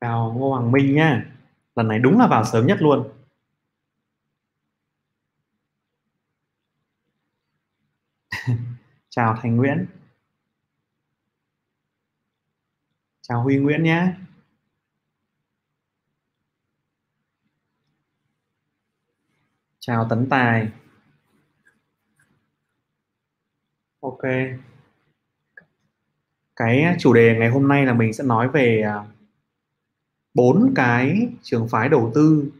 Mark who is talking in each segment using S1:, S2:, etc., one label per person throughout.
S1: Chào Ngô Hoàng Minh nha. Lần này đúng là vào sớm nhất luôn. Chào Thành Nguyễn. Chào Huy Nguyễn nhé. Chào Tấn Tài. Ok. Cái chủ đề ngày hôm nay là mình sẽ nói về à, bốn cái trường phái đầu tư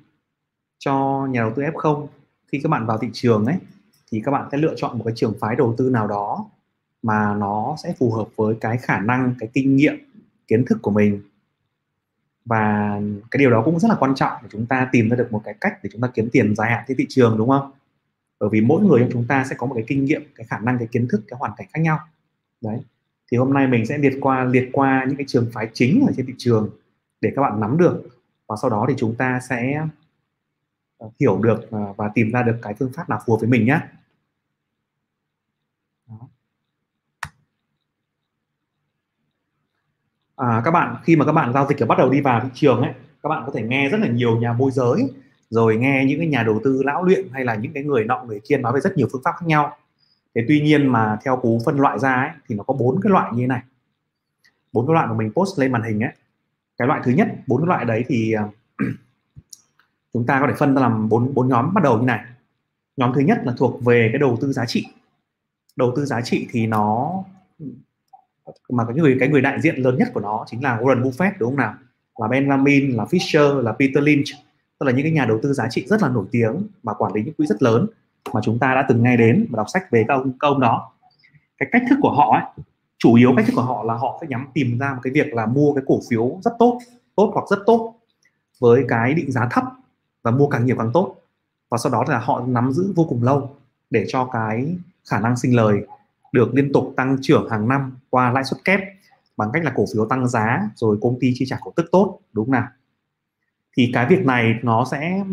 S1: cho nhà đầu tư F0 khi các bạn vào thị trường ấy, thì các bạn sẽ lựa chọn một cái trường phái đầu tư nào đó mà nó sẽ phù hợp với cái khả năng, cái kinh nghiệm, kiến thức của mình. Và cái điều đó cũng rất là quan trọng để chúng ta tìm ra được một cái cách để chúng ta kiếm tiền dài hạn trên thị trường, đúng không? Bởi vì mỗi người trong chúng ta sẽ có một cái kinh nghiệm, cái khả năng, cái kiến thức, cái hoàn cảnh khác nhau. Đấy. Thì hôm nay mình sẽ liệt qua liệt qua những cái trường phái chính ở trên thị trường để các bạn nắm được. Và sau đó thì chúng ta sẽ ờ, hiểu được ờ, và tìm ra được cái phương pháp nào phù hợp với mình nhé à, các bạn khi mà các bạn giao dịch bắt đầu đi vào thị trường ấy các bạn có thể nghe rất là nhiều nhà môi giới rồi nghe những cái nhà đầu tư lão luyện hay là những cái người nọ người kia nói về rất nhiều phương pháp khác nhau. Thế tuy nhiên mà theo cú phân loại ra ấy, thì nó có bốn cái loại như thế này. Bốn cái loại mà mình post lên màn hình ấy cái loại thứ nhất, bốn cái loại đấy thì à, chúng ta có thể phân ra làm bốn bốn nhóm, bắt đầu như này. Nhóm thứ nhất là thuộc về cái đầu tư giá trị. Đầu tư giá trị thì nó, mà cái người cái người đại diện lớn nhất của nó chính là Warren Buffett, đúng không nào? Là Benjamin là Fisher, là Peter Lynch. Tức là những cái nhà đầu tư giá trị rất là nổi tiếng và quản lý những quỹ rất lớn mà chúng ta đã từng nghe đến và đọc sách về các ông các ông đó. Cái cách thức của họ ấy chủ yếu cách thức của họ là họ sẽ nhắm tìm ra một cái việc là mua cái cổ phiếu rất tốt tốt hoặc rất tốt với cái định giá thấp và mua càng nhiều càng tốt. Và sau đó là họ nắm giữ vô cùng lâu để cho cái khả năng sinh lời được liên tục tăng trưởng hàng năm qua lãi suất kép bằng cách là cổ phiếu tăng giá rồi công ty chi trả cổ tức tốt, đúng không nào? Thì cái việc này nó sẽ,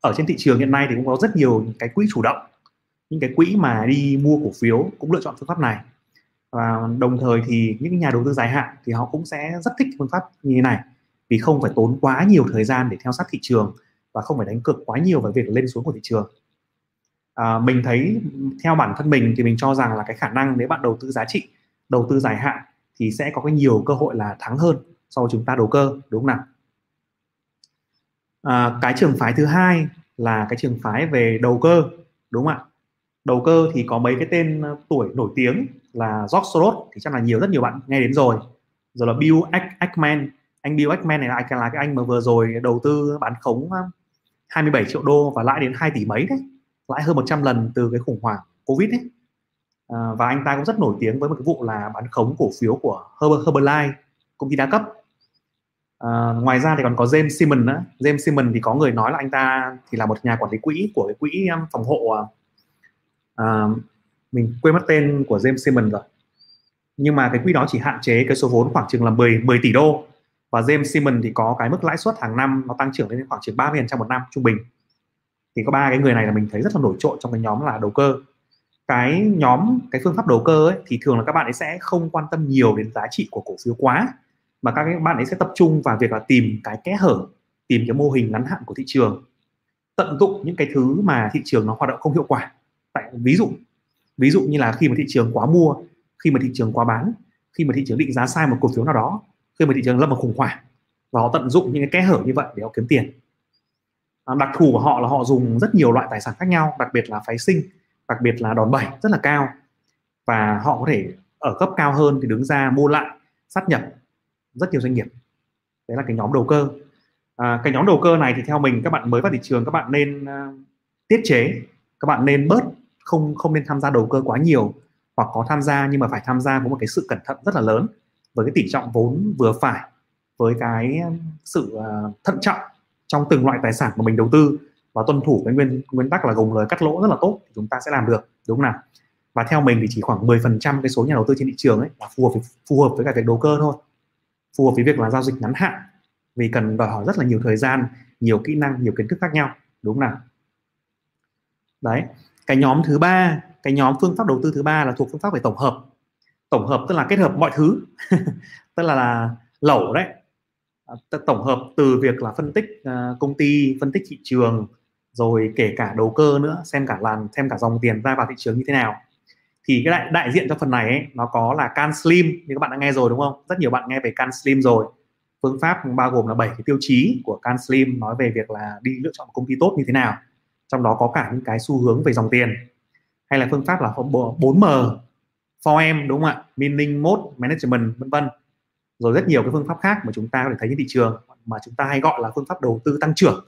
S1: ở trên thị trường hiện nay thì cũng có rất nhiều cái quỹ chủ động, những cái quỹ mà đi mua cổ phiếu cũng lựa chọn phương pháp này và đồng thời thì những nhà đầu tư dài hạn thì họ cũng sẽ rất thích phương pháp như thế này. Vì không phải tốn quá nhiều thời gian để theo sát thị trường và không phải đánh cược quá nhiều vào việc lên xuống của thị trường. À, mình thấy theo bản thân mình thì mình cho rằng là cái khả năng nếu bạn đầu tư giá trị đầu tư dài hạn thì sẽ có cái nhiều cơ hội là thắng hơn so với chúng ta đầu cơ đúng không nào? À, cái trường phái thứ hai là cái trường phái về đầu cơ đúng không ạ? Đầu cơ thì có mấy cái tên ờ, tuổi nổi tiếng là George Soros thì chắc là nhiều rất nhiều bạn nghe đến rồi. Rồi là Bill Ackman. Anh Bill Ackman này là, là cái anh mà vừa rồi đầu tư bán khống ờ, 27 triệu đô và lãi đến 2 tỷ mấy đấy. Lãi hơn 100 lần từ cái khủng hoảng Covid đấy. à, ờ, và anh ta cũng rất nổi tiếng với một cái vụ là bán khống cổ phiếu của Herbalife công ty đa cấp. À, ngoài ra thì còn có James Simon nữa. James Simon thì có người nói là anh ta thì là một nhà quản lý quỹ của cái quỹ phòng hộ à, mình quên mất tên của James Simon rồi. Nhưng mà cái quỹ đó chỉ hạn chế cái số vốn khoảng chừng là 10 10 tỷ đô. Và James Simon thì có cái mức lãi suất hàng năm nó tăng trưởng lên khoảng chừng 30% một năm trung bình. Thì có ba cái người này là mình thấy rất là nổi trội trong cái nhóm là đầu cơ. Cái nhóm cái phương pháp đầu cơ ấy, thì thường là các bạn ấy sẽ không quan tâm nhiều đến giá trị của cổ phiếu quá mà các bạn ấy sẽ tập trung vào việc là tìm cái kẽ hở tìm cái mô hình ngắn hạn của thị trường tận dụng những cái thứ mà thị trường nó hoạt động không hiệu quả tại ví dụ ví dụ như là khi mà thị trường quá mua khi mà thị trường quá bán khi mà thị trường định giá sai một cổ phiếu nào đó khi mà thị trường lâm vào khủng hoảng và họ tận dụng những cái kẽ hở như vậy để họ kiếm tiền. À, đặc thù của họ là họ dùng rất nhiều loại tài sản khác nhau đặc biệt là phái sinh đặc biệt là đòn bẩy rất là cao. Và họ có thể ở cấp cao hơn thì đứng ra mua lại sát nhập rất nhiều doanh nghiệp. Đấy là cái nhóm đầu cơ. À, cái nhóm đầu cơ này thì theo mình các bạn mới vào thị trường các bạn nên uh, tiết chế các bạn nên bớt không không nên tham gia đầu cơ quá nhiều hoặc có tham gia nhưng mà phải tham gia với một cái sự cẩn thận rất là lớn với cái tỷ trọng vốn vừa phải với cái sự ờ, thận trọng trong từng loại tài sản mà mình đầu tư. Và tuân thủ cái nguyên nguyên tắc là gồng lời cắt lỗ rất là tốt thì chúng ta sẽ làm được đúng không nào? Và theo mình thì chỉ khoảng 10% cái số nhà đầu tư trên thị trường ấy là phù hợp với, phù hợp với cả việc đầu cơ thôi phù hợp với việc là giao dịch ngắn hạn. Vì cần đòi hỏi rất là nhiều thời gian nhiều kỹ năng nhiều kiến thức khác nhau đúng không nào? Đấy cái nhóm thứ ba cái nhóm phương pháp đầu tư thứ ba là thuộc phương pháp về tổng hợp. Tổng hợp tức là kết hợp mọi thứ tức là, là lẩu đấy. À, tổng hợp từ việc là phân tích à, công ty phân tích thị trường rồi kể cả đầu cơ nữa xem cả làn xem cả dòng tiền ra vào thị trường như thế nào. Thì cái đại đại diện cho phần này ấy, nó có là can slim như các bạn đã nghe rồi đúng không? Rất nhiều bạn nghe về can slim rồi. Phương pháp bao gồm là bảy cái tiêu chí của can slim nói về việc là đi lựa chọn một công ty tốt như thế nào trong đó có cả những cái xu hướng về dòng tiền. Hay là phương pháp là 4M 4M đúng không ạ? Meaning, mode, management, vân vân. Rồi rất nhiều cái phương pháp khác mà chúng ta có thể thấy trên thị trường, mà chúng ta hay gọi là phương pháp đầu tư tăng trưởng.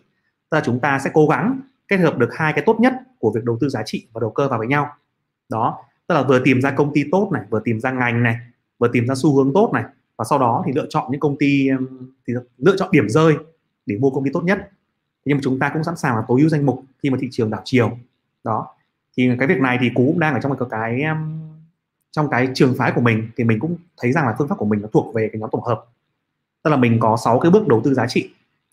S1: Tức là chúng ta sẽ cố gắng kết hợp được hai cái tốt nhất của việc đầu tư giá trị và đầu cơ vào với nhau. Đó, tức là vừa tìm ra công ty tốt này, vừa tìm ra ngành này, vừa tìm ra xu hướng tốt này, và sau đó thì lựa chọn những công ty thì lựa chọn điểm rơi để mua công ty tốt nhất nhưng mà chúng ta cũng sẵn sàng là tối ưu danh mục khi mà thị trường đảo chiều. Đó. Thì cái việc này thì cú cũng đang ở trong một cái um, trong cái trường phái của mình thì mình cũng thấy rằng là phương pháp của mình nó thuộc về cái nhóm tổng hợp. Tức là mình có 6 cái bước đầu tư giá trị.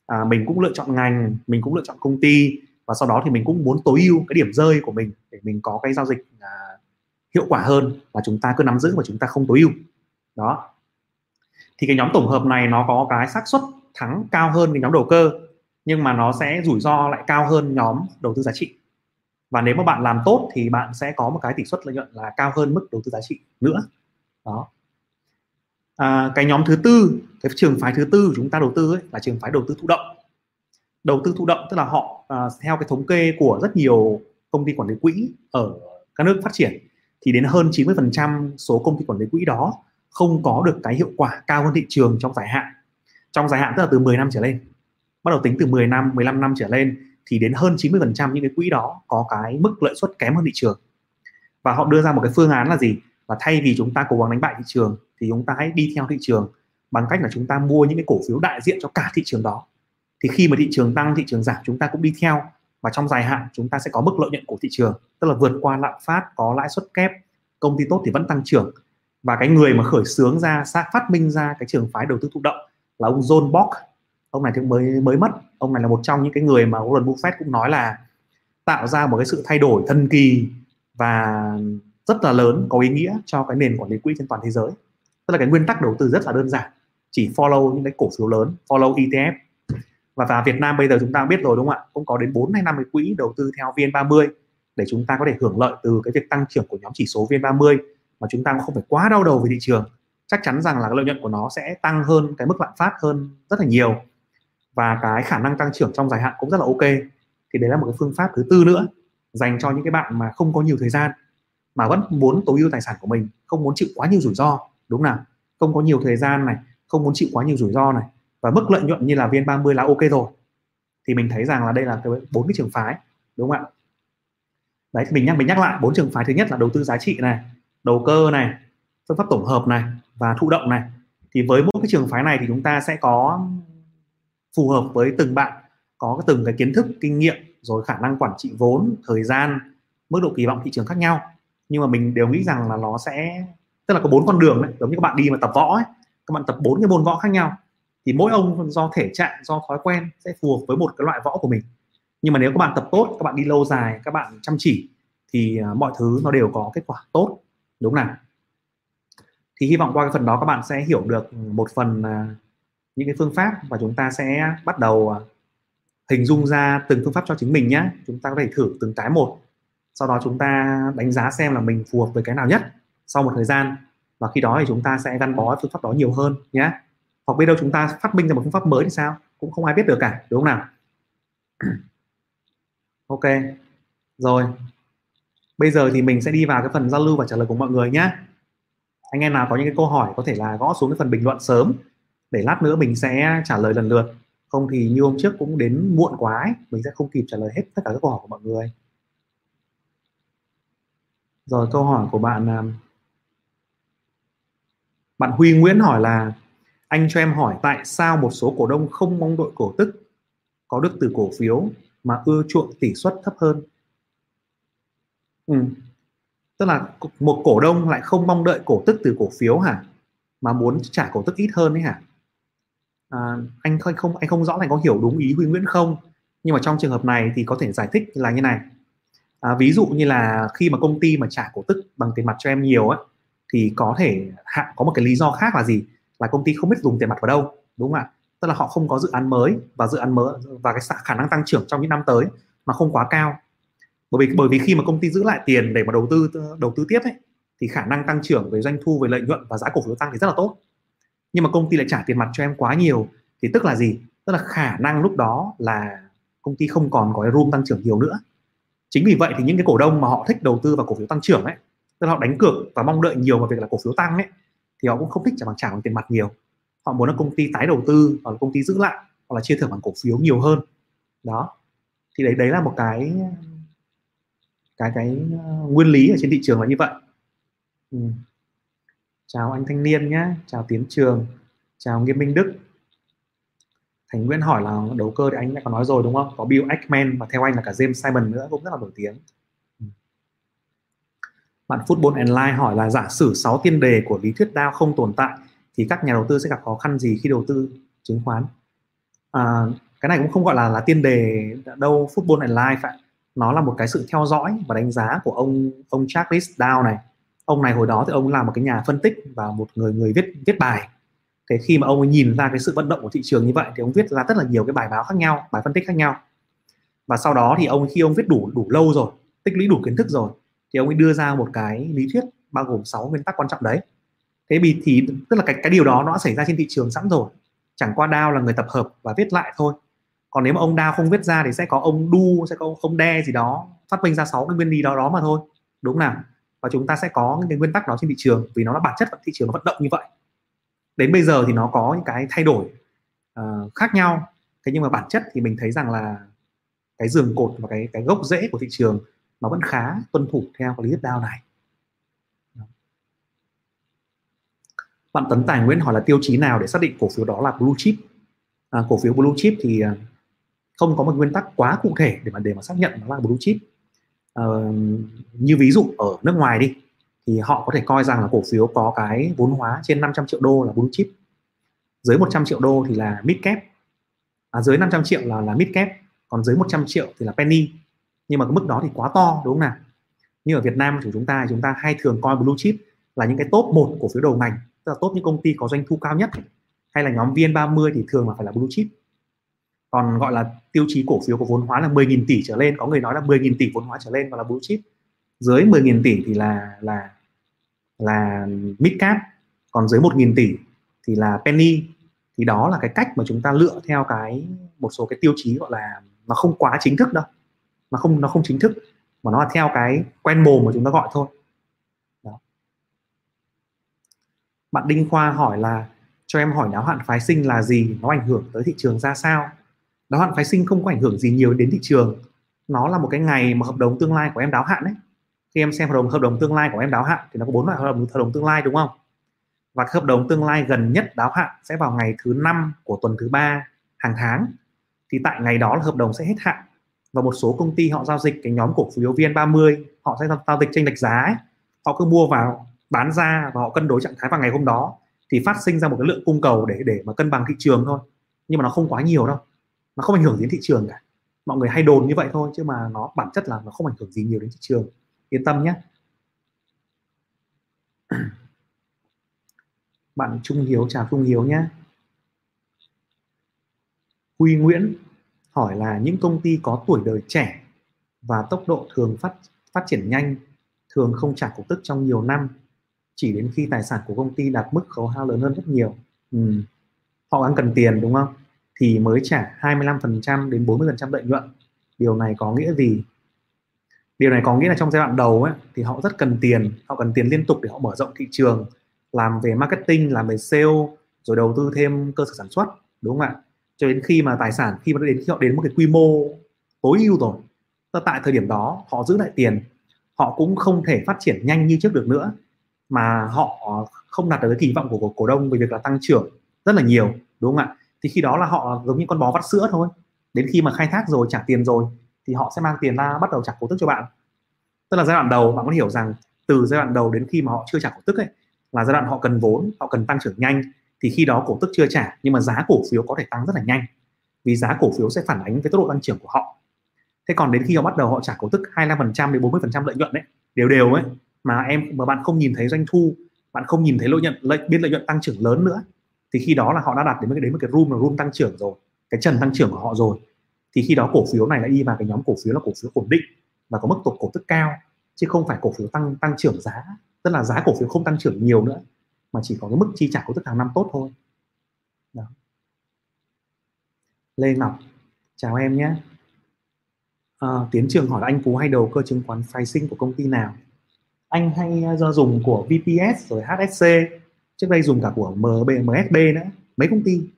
S1: À, mình cũng lựa chọn ngành mình cũng lựa chọn công ty và sau đó thì mình cũng muốn tối ưu cái điểm rơi của mình để mình có cái giao dịch à, hiệu quả hơn và chúng ta cứ nắm giữ và chúng ta không tối ưu. Đó. Thì cái nhóm tổng hợp này nó có cái xác suất thắng cao hơn cái nhóm đầu cơ nhưng mà nó sẽ rủi ro lại cao hơn nhóm đầu tư giá trị. Và nếu mà bạn làm tốt thì bạn sẽ có một cái tỷ suất lợi nhuận là cao hơn mức đầu tư giá trị nữa. Đó. À, cái nhóm thứ tư cái trường phái thứ tư chúng ta đầu tư ấy, là trường phái đầu tư thụ động. Đầu tư thụ động tức là họ à, theo cái thống kê của rất nhiều công ty quản lý quỹ ở các nước phát triển thì đến hơn 90% số công ty quản lý quỹ đó không có được cái hiệu quả cao hơn thị trường trong dài hạn. Trong dài hạn tức là từ 10 năm trở lên bắt đầu tính từ 10 năm 15 năm trở lên, thì đến hơn 90% những cái quỹ đó có cái mức lợi suất kém hơn thị trường. Và họ đưa ra một cái phương án là gì? Và thay vì chúng ta cố gắng đánh bại thị trường, thì chúng ta hãy đi theo thị trường bằng cách là chúng ta mua những cái cổ phiếu đại diện cho cả thị trường đó. Thì khi mà thị trường tăng, thị trường giảm, chúng ta cũng đi theo và trong dài hạn chúng ta sẽ có mức lợi nhuận của thị trường, tức là vượt qua lạm phát, có lãi suất kép, công ty tốt thì vẫn tăng trưởng. Và cái người mà khởi xướng ra phát minh ra cái trường phái đầu tư thụ động là ông John Bock ông này thì mới mới mất. Ông này là một trong những cái người mà Warren Buffett cũng nói là tạo ra một cái sự thay đổi thần kỳ và rất là lớn, có ý nghĩa cho cái nền quản lý quỹ trên toàn thế giới. Tức là cái nguyên tắc đầu tư rất là đơn giản, chỉ follow những cái cổ phiếu lớn, follow ETF và vào Việt Nam bây giờ chúng ta biết rồi đúng không ạ? Cũng có đến 4 hay 5 cái quỹ đầu tư theo VN30 để chúng ta có thể hưởng lợi từ cái việc tăng trưởng của nhóm chỉ số VN30 mà chúng ta không phải quá đau đầu về thị trường. Chắc chắn rằng là cái lợi nhuận của nó sẽ tăng hơn cái mức lạm phát hơn rất là nhiều và cái khả năng tăng trưởng trong dài hạn cũng rất là ok. Thì đấy là một cái phương pháp thứ tư nữa, dành cho những cái bạn mà không có nhiều thời gian, mà vẫn muốn tối ưu tài sản của mình, không muốn chịu quá nhiều rủi ro, đúng nào? Không có nhiều thời gian này, không muốn chịu quá nhiều rủi ro này, và mức lợi nhuận như là viên 30 là ok rồi. Thì mình thấy rằng là đây là cái bốn cái trường phái, đúng không ạ? Đấy, thì mình nhắc mình nhắc lại, bốn trường phái thứ nhất là đầu tư giá trị này, đầu cơ này, phương pháp tổng hợp này và thụ động này. Thì với mỗi cái trường phái này thì chúng ta sẽ có phù hợp với từng bạn có từng cái kiến thức kinh nghiệm rồi khả năng quản trị vốn thời gian mức độ kỳ vọng thị trường khác nhau. Nhưng mà mình đều nghĩ rằng là nó sẽ tức là có bốn con đường đấy giống như các bạn đi mà tập võ ấy các bạn tập bốn cái môn võ khác nhau thì mỗi ông do thể trạng do thói quen sẽ phù hợp với một cái loại võ của mình. Nhưng mà nếu các bạn tập tốt các bạn đi lâu dài các bạn chăm chỉ thì à, mọi thứ nó đều có kết quả tốt. Đúng nào? Thì hy vọng qua cái phần đó các bạn sẽ hiểu được một phần uh, những cái phương pháp và chúng ta sẽ bắt đầu à, hình dung ra từng phương pháp cho chính mình nhé chúng ta có thể thử từng cái một, sau đó chúng ta đánh giá xem là mình phù hợp với cái nào nhất sau một thời gian. Và khi đó thì chúng ta sẽ gắn bó phương pháp đó nhiều hơn nhé hoặc biết đâu chúng ta phát minh ra một phương pháp mới thì sao? Cũng không ai biết được cả, đúng không nào? Ok, rồi. Bây giờ thì mình sẽ đi vào cái phần giao lưu và trả lời của mọi người nhé anh em nào có những cái câu hỏi có thể là gõ xuống cái phần bình luận sớm để lát nữa mình sẽ trả lời lần lượt. Không thì như hôm trước cũng đến muộn quá ấy, mình sẽ không kịp trả lời hết tất cả các câu hỏi của mọi người. Rồi câu hỏi của bạn à, bạn Huy Nguyễn hỏi là anh cho em hỏi tại sao một số cổ đông không mong đợi cổ tức có được từ cổ phiếu mà ưa chuộng tỷ suất thấp hơn? Ừ. tức là một cổ đông lại không mong đợi cổ tức từ cổ phiếu hả? Mà muốn trả cổ tức ít hơn đấy hả? À, anh không không anh không rõ là anh có hiểu đúng ý Huy Nguyễn không? Nhưng mà trong trường hợp này thì có thể giải thích là như này. À, ví dụ như là khi mà công ty mà trả cổ tức bằng tiền mặt cho em nhiều ấy thì có thể hạ có một cái lý do khác là gì? Là công ty không biết dùng tiền mặt vào đâu đúng không ạ? Tức là họ không có dự án mới và dự án mới và cái khả năng tăng trưởng trong những năm tới mà không quá cao. Bởi vì bởi vì khi mà công ty giữ lại tiền để mà đầu tư đầu tư tiếp ấy thì khả năng tăng trưởng về doanh thu về lợi nhuận và giá cổ phiếu tăng thì rất là tốt nhưng mà công ty lại trả tiền mặt cho em quá nhiều, thì tức là gì? Tức là khả năng lúc đó là công ty không còn có room tăng trưởng nhiều nữa. Chính vì vậy thì những cái cổ đông mà họ thích đầu tư vào cổ phiếu tăng trưởng ấy, tức là họ đánh cược và mong đợi nhiều vào việc là cổ phiếu tăng ấy, thì họ cũng không thích trả bằng trả bằng tiền mặt nhiều. Họ muốn là công ty tái đầu tư hoặc là công ty giữ lại hoặc là chia thưởng bằng cổ phiếu nhiều hơn. Đó. Thì đấy đấy là một cái cái cái ờ, nguyên lý ở trên thị trường là như vậy. Ừ chào anh thanh niên nhé chào tiến trường chào nghiêm minh đức. Thành nguyễn hỏi là đầu cơ thì anh đã có nói rồi đúng không? Có bill ackman và theo anh là cả james simon nữa cũng rất là nổi tiếng. Ừ. Bạn football and line hỏi là giả sử 6 tiên đề của lý thuyết DAO không tồn tại thì các nhà đầu tư sẽ gặp khó khăn gì khi đầu tư chứng khoán? À, cái này cũng không gọi là là tiên đề đâu football and Line phải nó là một cái sự theo dõi và đánh giá của ông ông Charles Dow này ông này hồi đó thì ông làm một cái nhà phân tích và một người người viết viết bài. Thế khi mà ông ấy nhìn ra cái sự vận động của thị trường như vậy thì ông viết ra rất là nhiều cái bài báo khác nhau, bài phân tích khác nhau. Và sau đó thì ông, khi ông viết đủ đủ lâu rồi, tích lũy đủ kiến thức rồi, thì ông ấy đưa ra một cái lý thuyết bao gồm 6 nguyên tắc quan trọng đấy. Thế vì thì, tức là cái cái điều đó nó đã xảy ra trên thị trường sẵn rồi. Chẳng qua đao là người tập hợp và viết lại thôi. Còn nếu mà ông đao không viết ra thì sẽ có ông đu, sẽ có ông đe gì đó, phát minh ra sáu cái nguyên lý đó đó mà thôi. Đúng nào? Và chúng ta sẽ có những cái nguyên tắc đó trên thị trường vì nó là bản chất của thị trường nó vận động như vậy. Đến bây giờ thì nó có những cái thay đổi uh, khác nhau. Thế nhưng mà bản chất thì mình thấy rằng là cái giường cột và cái cái gốc rễ của thị trường nó vẫn khá tuân thủ theo cái lý thuyết đao này. Bạn Tấn Tài Nguyễn hỏi là tiêu chí nào để xác định cổ phiếu đó là blue chip? À, cổ phiếu blue chip thì à, không có một nguyên tắc quá cụ thể để mà để mà xác nhận nó là blue chip. Ờ, như ví dụ ở nước ngoài đi thì họ có thể coi rằng là cổ phiếu có cái vốn hóa trên 500 triệu đô là blue chip. Dưới 100 triệu đô thì là mid cap. À, dưới 500 triệu là là mid cap còn dưới 100 triệu thì là penny. Nhưng mà cái mức đó thì quá to đúng không nào? Như ở Việt Nam của chúng ta chúng ta hay thường coi blue chip là những cái top một cổ phiếu đầu ngành tức là top những công ty có doanh thu cao nhất hay là nhóm VN30 thì thường là phải là blue chip còn gọi là tiêu chí cổ phiếu có vốn hóa là 10.000 tỷ trở lên, có người nói là 10.000 tỷ vốn hóa trở lên và là blue chip. Dưới 10.000 tỷ thì là là là mid cap, còn dưới 1.000 tỷ thì là penny. Thì đó là cái cách mà chúng ta lựa theo cái, một số cái tiêu chí gọi là nó không quá chính thức đâu. Nó không nó không chính thức, mà nó là theo cái quen mồm mà chúng ta gọi thôi. Bạn Đinh Khoa hỏi là, cho em hỏi đáo hạn phái sinh là gì, nó ảnh hưởng tới thị trường ra sao? Đáo hạn phái sinh không có ảnh hưởng gì nhiều đến thị trường. Nó là một cái ngày mà hợp đồng tương lai của em đáo hạn đấy khi em xem hợp đồng hợp đồng tương lai của em đáo hạn thì nó có bốn loại hợp đồng hợp đồng tương lai, đúng không? Và hợp đồng tương lai gần nhất đáo hạn sẽ vào ngày thứ năm của tuần thứ ba hàng tháng. Thì tại ngày đó là hợp đồng sẽ hết hạn. Và một số công ty họ giao dịch cái nhóm cổ phiếu VN30 họ sẽ giao dịch tranh lệch giá ấy. họ cứ mua vào, bán ra và họ cân đối trạng thái vào ngày hôm đó. Thì phát sinh ra một cái lượng cung cầu để để mà cân bằng thị trường thôi. Nhưng mà nó không quá nhiều đâu nó không ảnh hưởng đến thị trường cả. Mọi người hay đồn như vậy thôi, chứ mà nó bản chất là nó không ảnh hưởng gì nhiều đến thị trường. Yên tâm nhé. Bạn Trung Hiếu, chào Trung Hiếu nhé. Huy Nguyễn hỏi là những công ty có tuổi đời trẻ và tốc độ thường phát phát triển nhanh thường không trả cổ tức trong nhiều năm, chỉ đến khi tài sản của công ty đạt mức khấu hao lớn hơn rất nhiều. Ừ. họ đang cần tiền, đúng không? Thì mới trả 25% đến 40% lợi nhuận. Điều này có nghĩa gì? Điều này có nghĩa là trong giai đoạn đầu ấy, thì họ rất cần tiền họ cần tiền liên tục để họ mở rộng thị trường làm về marketing làm về sale rồi đầu tư thêm cơ sở sản xuất đúng không ạ? Cho đến khi mà tài sản khi mà đến khi họ đến một cái quy mô tối ưu rồi tại thời điểm đó họ giữ lại tiền họ cũng không thể phát triển nhanh như trước được nữa mà họ không đạt được cái kỳ vọng của, cổ đông về việc là tăng trưởng rất là nhiều đúng không ạ? Thì khi đó là họ giống như con bò vắt sữa thôi. Đến khi mà khai thác rồi, trả tiền rồi, thì họ sẽ mang tiền ra bắt đầu trả cổ tức cho bạn. Tức là giai đoạn đầu, bạn có hiểu rằng từ giai đoạn đầu đến khi mà họ chưa trả cổ tức ấy, là giai đoạn họ cần vốn, họ cần tăng trưởng nhanh, thì khi đó cổ tức chưa trả, nhưng mà giá cổ phiếu có thể tăng rất là nhanh, vì giá cổ phiếu sẽ phản ánh với tốc độ tăng trưởng của họ. Thế còn đến khi họ bắt đầu họ trả cổ tức 25% đến 40% lợi nhuận đấy đều đều ấy, mà em, mà bạn không nhìn thấy doanh thu, bạn không nhìn thấy lợi nhuận, lợi biên lợi nhuận tăng trưởng lớn nữa thì khi đó là họ đã đạt đến một cái đến một cái room là room tăng trưởng rồi cái trần tăng trưởng của họ rồi. Thì khi đó cổ phiếu này lại đi vào cái nhóm cổ phiếu là cổ phiếu ổn định và có mức tột cổ tức cao chứ không phải cổ phiếu tăng tăng trưởng giá. Tức là giá cổ phiếu không tăng trưởng nhiều nữa mà chỉ có cái mức chi trả cổ tức hàng năm tốt thôi. Đó. Lê Ngọc chào em nhé. À, Tiến Trường hỏi là anh Phú hay đầu cơ chứng khoán phái sinh của công ty nào? Anh hay à, do dùng của VPS rồi HSC trước đây dùng cả của MB, MSB nữa mấy công ty.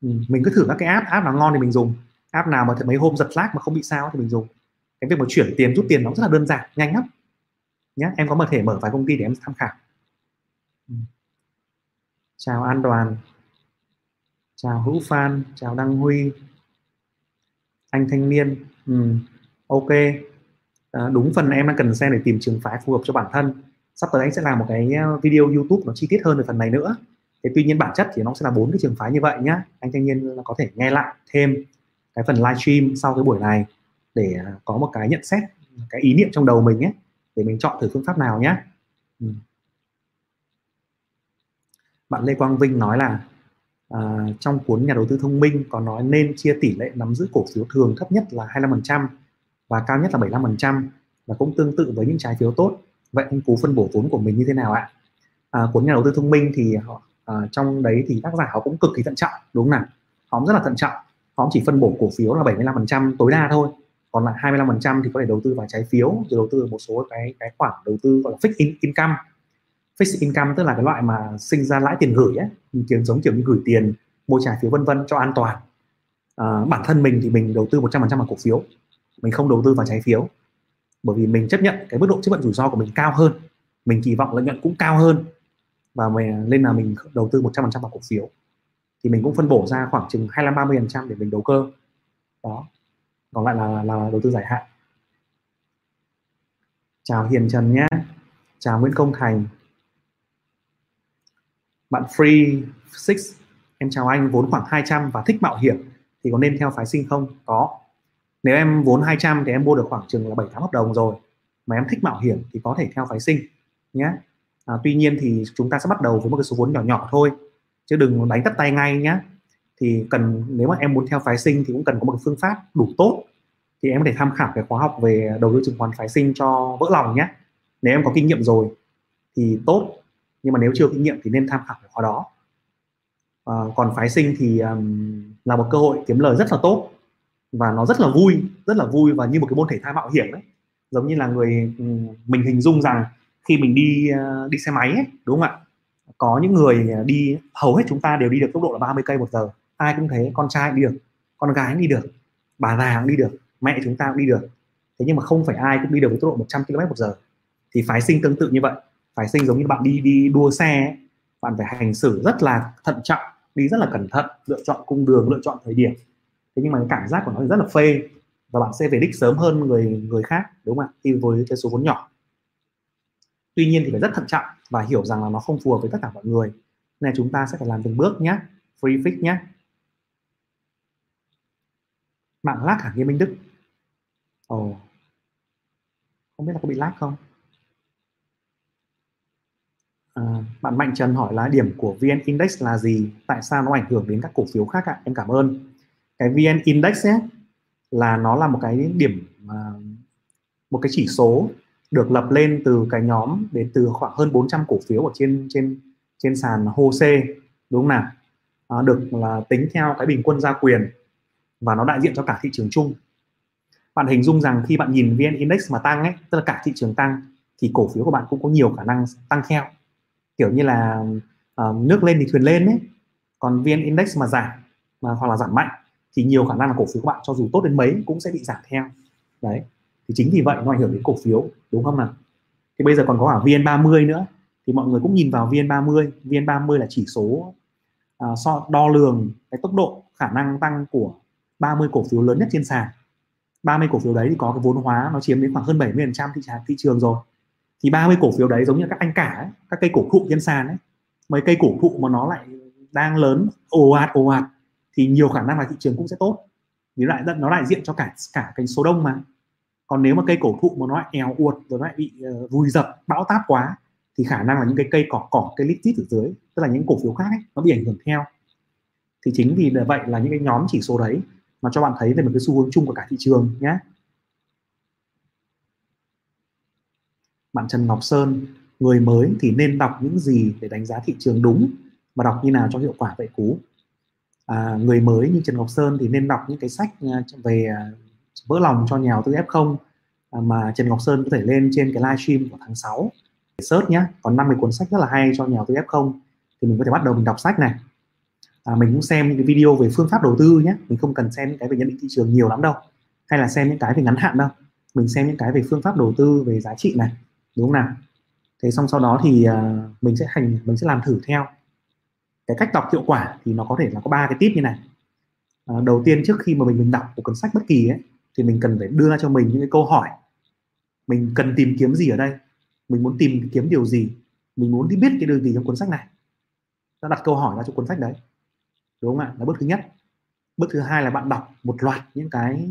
S1: Ừ, mình cứ thử các cái app app nào ngon thì mình dùng. App nào mà mấy hôm giật lag mà không bị sao thì mình dùng. Cái việc mà chuyển tiền rút tiền nó rất là đơn giản nhanh lắm. Nhé em có mở thể mở vài công ty để em tham khảo. Ừ. chào An Đoàn. Chào Hữu Phan. Chào Đăng Huy. Anh thanh niên. Ừ. ok. À, đúng phần em đang cần xem để tìm trường phái phù hợp cho bản thân sắp tới anh sẽ làm một cái ờ, video YouTube nó chi tiết hơn về phần này nữa. Thế tuy nhiên bản chất thì nó sẽ là bốn cái trường phái như vậy nhá. Anh thanh niên có thể nghe lại thêm cái phần livestream sau cái buổi này để ờ, có một cái nhận xét cái ý niệm trong đầu mình ấy để mình chọn thử phương pháp nào nhé ừ. bạn Lê Quang Vinh nói là à, trong cuốn nhà đầu tư thông minh có nói nên chia tỷ lệ nắm giữ cổ phiếu thường thấp nhất là 25% và cao nhất là 75% và cũng tương tự với những trái phiếu tốt vậy anh cú phân bổ vốn của mình như thế nào ạ? À, cuốn nhà đầu tư thông minh thì họ à, trong đấy thì tác giả họ cũng cực kỳ thận trọng đúng không nào? Họ cũng rất là thận trọng. Họ chỉ phân bổ cổ phiếu là 75% tối đa thôi. Còn lại 25% thì có thể đầu tư vào trái phiếu rồi đầu tư một số cái cái khoản đầu tư gọi là fixed in, income. Fixed income tức là cái loại mà sinh ra lãi tiền gửi ấy kiểu giống kiểu như gửi tiền mua trái phiếu vân vân cho an toàn. À, bản thân mình thì mình đầu tư 100% vào cổ phiếu. Mình không đầu tư vào trái phiếu bởi vì mình chấp nhận cái mức độ chấp nhận rủi ro của mình cao hơn. Mình kỳ vọng lợi nhuận cũng cao hơn. Và mình, nên là mình đầu tư 100% vào cổ phiếu. Thì mình cũng phân bổ ra khoảng chừng 25 30 phần trăm để mình đầu cơ. Đó. Còn lại là, là đầu tư dài hạn. Chào Hiền Trần nhé. Chào Nguyễn Công Thành. Bạn Free Six em chào anh vốn khoảng 200 và thích mạo hiểm. Thì có nên theo phái sinh không? Có nếu em vốn 200 thì em mua được khoảng chừng là 7 tháng hợp đồng rồi. Mà em thích mạo hiểm thì có thể theo phái sinh nhé. À, tuy nhiên thì chúng ta sẽ bắt đầu với một cái số vốn nhỏ nhỏ thôi chứ đừng đánh tất tay ngay nhé. Thì cần nếu mà em muốn theo phái sinh thì cũng cần có một phương pháp đủ tốt thì em có thể tham khảo cái khóa học về đầu tư chứng khoán phái sinh cho vỡ lòng nhé. Nếu em có kinh nghiệm rồi thì tốt nhưng mà nếu chưa kinh nghiệm thì nên tham khảo cái khóa đó. À, còn phái sinh thì um, là một cơ hội kiếm lời rất là tốt và nó rất là vui rất là vui và như một cái môn thể thao mạo hiểm đấy giống như là người ừ, mình hình dung rằng khi mình đi ờ, đi xe máy ấy, đúng không ạ? Có những người đi hầu hết chúng ta đều đi được tốc độ là 30 cây một giờ. Ai cũng thế con trai cũng đi được con gái cũng đi được bà già cũng đi được mẹ chúng ta cũng đi được. Thế nhưng mà không phải ai cũng đi được với tốc độ 100 km một giờ. Thì phái sinh tương tự như vậy. Phái sinh giống như bạn đi đi đua xe bạn phải hành xử rất là thận trọng đi rất là cẩn thận lựa chọn cung đường lựa chọn thời điểm thế nhưng mà cái cảm giác của nó thì rất là phê. Và bạn sẽ về đích sớm hơn người người khác đúng không ạ? Khi với cái số vốn nhỏ. Tuy nhiên thì phải rất thận trọng và hiểu rằng là nó không phù hợp với tất cả mọi người. Nên chúng ta sẽ phải làm từng bước nhé free fix nhé mạng lag hả Nghiêm Minh Đức? Ồ. Oh. không biết là có bị lag không? À, bạn Mạnh Trần hỏi là điểm của VN Index là gì? Tại sao nó ảnh hưởng đến các cổ phiếu khác ạ? Em cảm ơn cái VN Index ấy, là nó là một cái điểm một cái chỉ số được lập lên từ cái nhóm đến từ khoảng hơn 400 cổ phiếu ở trên trên trên sàn HOSE đúng không nào? À, được là tính theo cái bình quân gia quyền và nó đại diện cho cả thị trường chung. Bạn hình dung rằng khi bạn nhìn VN Index mà tăng ấy tức là cả thị trường tăng thì cổ phiếu của bạn cũng có nhiều khả năng tăng theo. Kiểu như là uh, nước lên thì thuyền lên ấy còn VN Index mà giảm mà hoặc là giảm mạnh thì nhiều khả năng là cổ phiếu của bạn cho dù tốt đến mấy cũng sẽ bị giảm theo. Đấy thì chính vì vậy nó ảnh hưởng đến cổ phiếu đúng không nào? Thì bây giờ còn có cả VN30 nữa thì mọi người cũng nhìn vào VN30. VN30 là chỉ số uh, so đo lường cái tốc độ khả năng tăng của 30 cổ phiếu lớn nhất trên sàn. 30 cổ phiếu đấy thì có cái vốn hóa nó chiếm đến khoảng hơn 70% thị trường thị trường rồi. Thì 30 cổ phiếu đấy giống như các anh cả ấy, các cây cổ thụ trên sàn ấy mấy cây cổ thụ mà nó lại đang lớn ồ ạt ồ ạt thì nhiều khả năng là thị trường cũng sẽ tốt. Vì lại nó đại diện cho cả cả cái số đông mà. Còn nếu mà cây cổ thụ mà nó lại èo uột rồi nó lại bị uh, vùi dập bão táp quá thì khả năng là những cái cây cỏ cỏ cây lít tít ở dưới tức là những cổ phiếu khác ấy, nó bị ảnh hưởng theo. Thì chính vì vậy là những cái nhóm chỉ số đấy mà cho bạn thấy về một cái xu hướng chung của cả thị trường nhé bạn Trần Ngọc Sơn người mới thì nên đọc những gì để đánh giá thị trường đúng và đọc như nào cho hiệu quả vậy cú? À, người mới như Trần Ngọc Sơn thì nên đọc những cái sách à, về à, vỡ lòng cho nhà đầu tư F0 mà Trần Ngọc Sơn có thể lên trên cái livestream của tháng 6 để search nhé còn 50 cuốn sách rất là hay cho nhà đầu tư F0 thì mình có thể bắt đầu mình đọc sách này. À, mình cũng xem những cái video về phương pháp đầu tư nhé mình không cần xem những cái về nhận định thị trường nhiều lắm đâu hay là xem những cái về ngắn hạn đâu. Mình xem những cái về phương pháp đầu tư về giá trị này đúng không nào? Thế xong sau đó thì uh, mình sẽ hành mình sẽ làm thử theo cái cách đọc hiệu quả thì nó có thể là có ba cái tip như này. À, đầu tiên trước khi mà mình mình đọc một cuốn sách bất kỳ ấy thì mình cần phải đưa ra cho mình những cái câu hỏi. Mình cần tìm kiếm gì ở đây? Mình muốn tìm kiếm điều gì? Mình muốn đi biết cái điều gì trong cuốn sách này? Ta đặt câu hỏi ra cho cuốn sách đấy. Đúng không ạ? Là bước thứ nhất. Bước thứ hai là bạn đọc một loạt những cái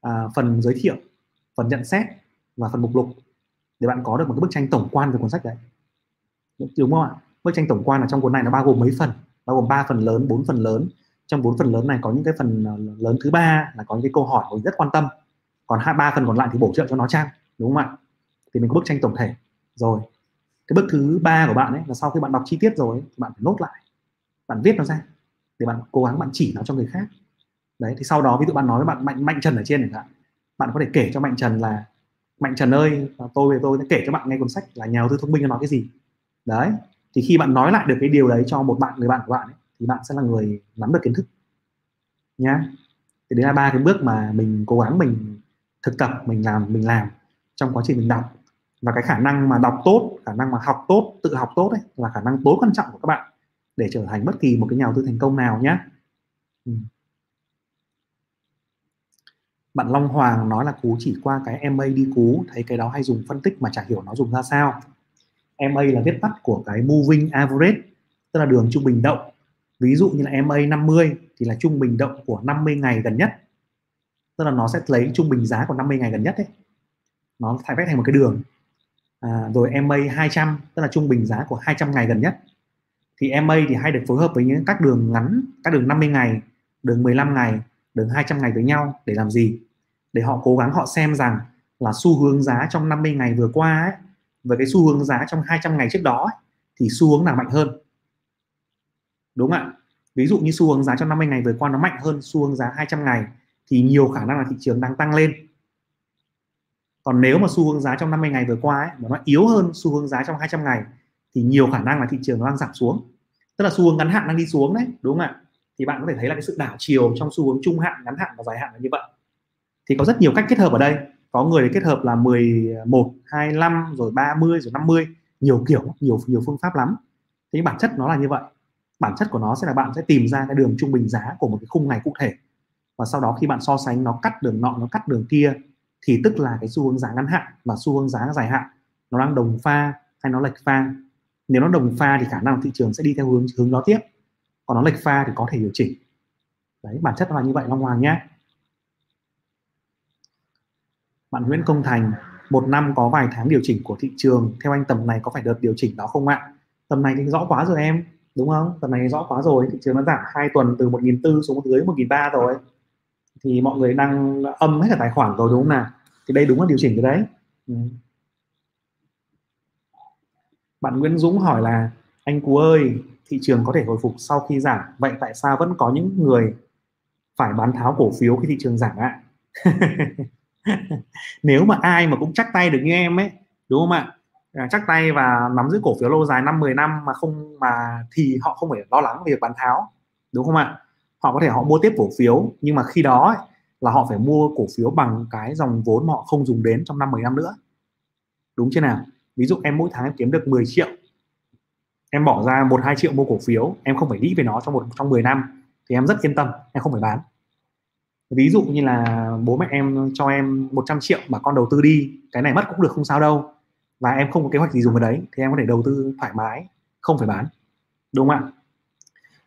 S1: à, phần giới thiệu phần nhận xét và phần mục lục để bạn có được một cái bức tranh tổng quan về cuốn sách đấy. Đúng không ạ? Bức tranh tổng quan ở trong cuốn này nó bao gồm mấy phần, bao gồm 3 phần lớn 4 phần lớn. Trong bốn phần lớn này có những cái phần ờ, lớn thứ ba là có những cái câu hỏi mình rất quan tâm. Còn hai, ba phần còn lại thì bổ trợ cho nó trang đúng không ạ? Thì mình có bức tranh tổng thể. Rồi, cái bước thứ ba của bạn ấy là sau khi bạn đọc chi tiết rồi thì bạn phải nốt lại. Bạn viết nó ra để bạn cố gắng bạn chỉ nó cho người khác. Đấy, thì sau đó ví dụ bạn nói với bạn mạnh mạnh trần ở trên chẳng hạn, bạn có thể kể cho mạnh trần là, mạnh trần ơi ờ, tôi về tôi sẽ kể cho bạn nghe cuốn sách là nhà đầu tư thông minh nó nói cái gì. Đấy thì khi bạn nói lại được cái điều đấy cho một bạn người bạn của bạn ấy, thì bạn sẽ là người nắm được kiến thức. Nhá. Thì đấy là ba cái bước mà mình cố gắng mình thực tập mình làm mình làm trong quá trình mình đọc. Và cái khả năng mà đọc tốt khả năng mà học tốt tự học tốt ấy là khả năng tối quan trọng của các bạn để trở thành bất kỳ một cái nhà đầu tư thành công nào nhé ừ. bạn Long Hoàng nói là cú chỉ qua cái MA đi cú thấy cái đó hay dùng phân tích mà chả hiểu nó dùng ra sao. MA là viết tắt của cái moving average tức là đường trung bình động. Ví dụ như là MA 50 thì là trung bình động của 50 ngày gần nhất. Tức là nó sẽ lấy trung bình giá của 50 ngày gần nhất ấy. Nó thay vẽ thành một cái đường. À, rồi MA 200 tức là trung bình giá của 200 ngày gần nhất. Thì MA thì hay được phối hợp với những các đường ngắn các đường 50 ngày đường 15 ngày đường 200 ngày với nhau để làm gì? Để họ cố gắng họ xem rằng là xu hướng giá trong 50 ngày vừa qua ấy, với cái xu hướng giá trong 200 ngày trước đó ấy, thì xu hướng nào mạnh hơn? Đúng không ạ? Ví dụ như xu hướng giá trong 50 ngày vừa qua nó mạnh hơn xu hướng giá 200 ngày thì nhiều khả năng là thị trường đang tăng lên. Còn nếu mà xu hướng giá trong 50 ngày vừa qua ấy, mà nó yếu hơn xu hướng giá trong 200 ngày thì nhiều khả năng là thị trường nó đang giảm xuống. Tức là xu hướng ngắn hạn đang đi xuống đấy đúng không ạ? Thì bạn có thể thấy là cái sự đảo chiều trong xu hướng trung hạn ngắn hạn và dài hạn là như vậy. Thì có rất nhiều cách kết hợp ở đây có người kết hợp là 11, 25 rồi 30 rồi 50 nhiều kiểu nhiều nhiều phương pháp lắm. Thế bản chất nó là như vậy. Bản chất của nó sẽ là bạn sẽ tìm ra cái đường trung bình giá của một cái khung ngày cụ thể. Và sau đó khi bạn so sánh nó cắt đường nọ nó cắt đường kia thì tức là cái xu hướng giá ngắn hạn và xu hướng giá dài hạn nó đang đồng pha hay nó lệch pha. Nếu nó đồng pha thì khả năng thị trường sẽ đi theo hướng hướng đó tiếp. Còn nó lệch pha thì có thể điều chỉnh. Đấy bản chất nó là như vậy long hoàng nhé bạn Nguyễn Công Thành, một năm có vài tháng điều chỉnh của thị trường. Theo anh, tầm này có phải đợt điều chỉnh đó không ạ? Tầm này thì rõ quá rồi em, đúng không? Tầm này rõ quá rồi, thị trường nó giảm hai tuần từ 1.400 xuống dưới 1.300 rồi. Thì mọi người đang âm hết cả tài khoản rồi đúng không nào? Thì đây đúng là điều chỉnh cái đấy. Ừ. bạn Nguyễn Dũng hỏi là, anh Cú ơi, thị trường có thể hồi phục sau khi giảm? Vậy tại sao vẫn có những người phải bán tháo cổ phiếu khi thị trường giảm ạ? nếu mà ai mà cũng chắc tay được như em ấy đúng không ạ? À, chắc tay và nắm giữ cổ phiếu lâu dài năm 10 năm mà không mà thì họ không phải lo lắng về việc bán tháo đúng không ạ? Họ có thể họ mua tiếp cổ phiếu nhưng mà khi đó ấy, là họ phải mua cổ phiếu bằng cái dòng vốn mà họ không dùng đến trong năm 10 năm nữa. Đúng chưa nào? Ví dụ em mỗi tháng em kiếm được 10 triệu em bỏ ra một hai triệu mua cổ phiếu em không phải nghĩ về nó trong một trong 10 năm thì em rất yên tâm em không phải bán ví dụ như là bố mẹ em cho em 100 triệu mà con đầu tư đi cái này mất cũng được không sao đâu. Và em không có kế hoạch gì dùng vào đấy thì em có thể đầu tư thoải mái không phải bán. Đúng không ạ?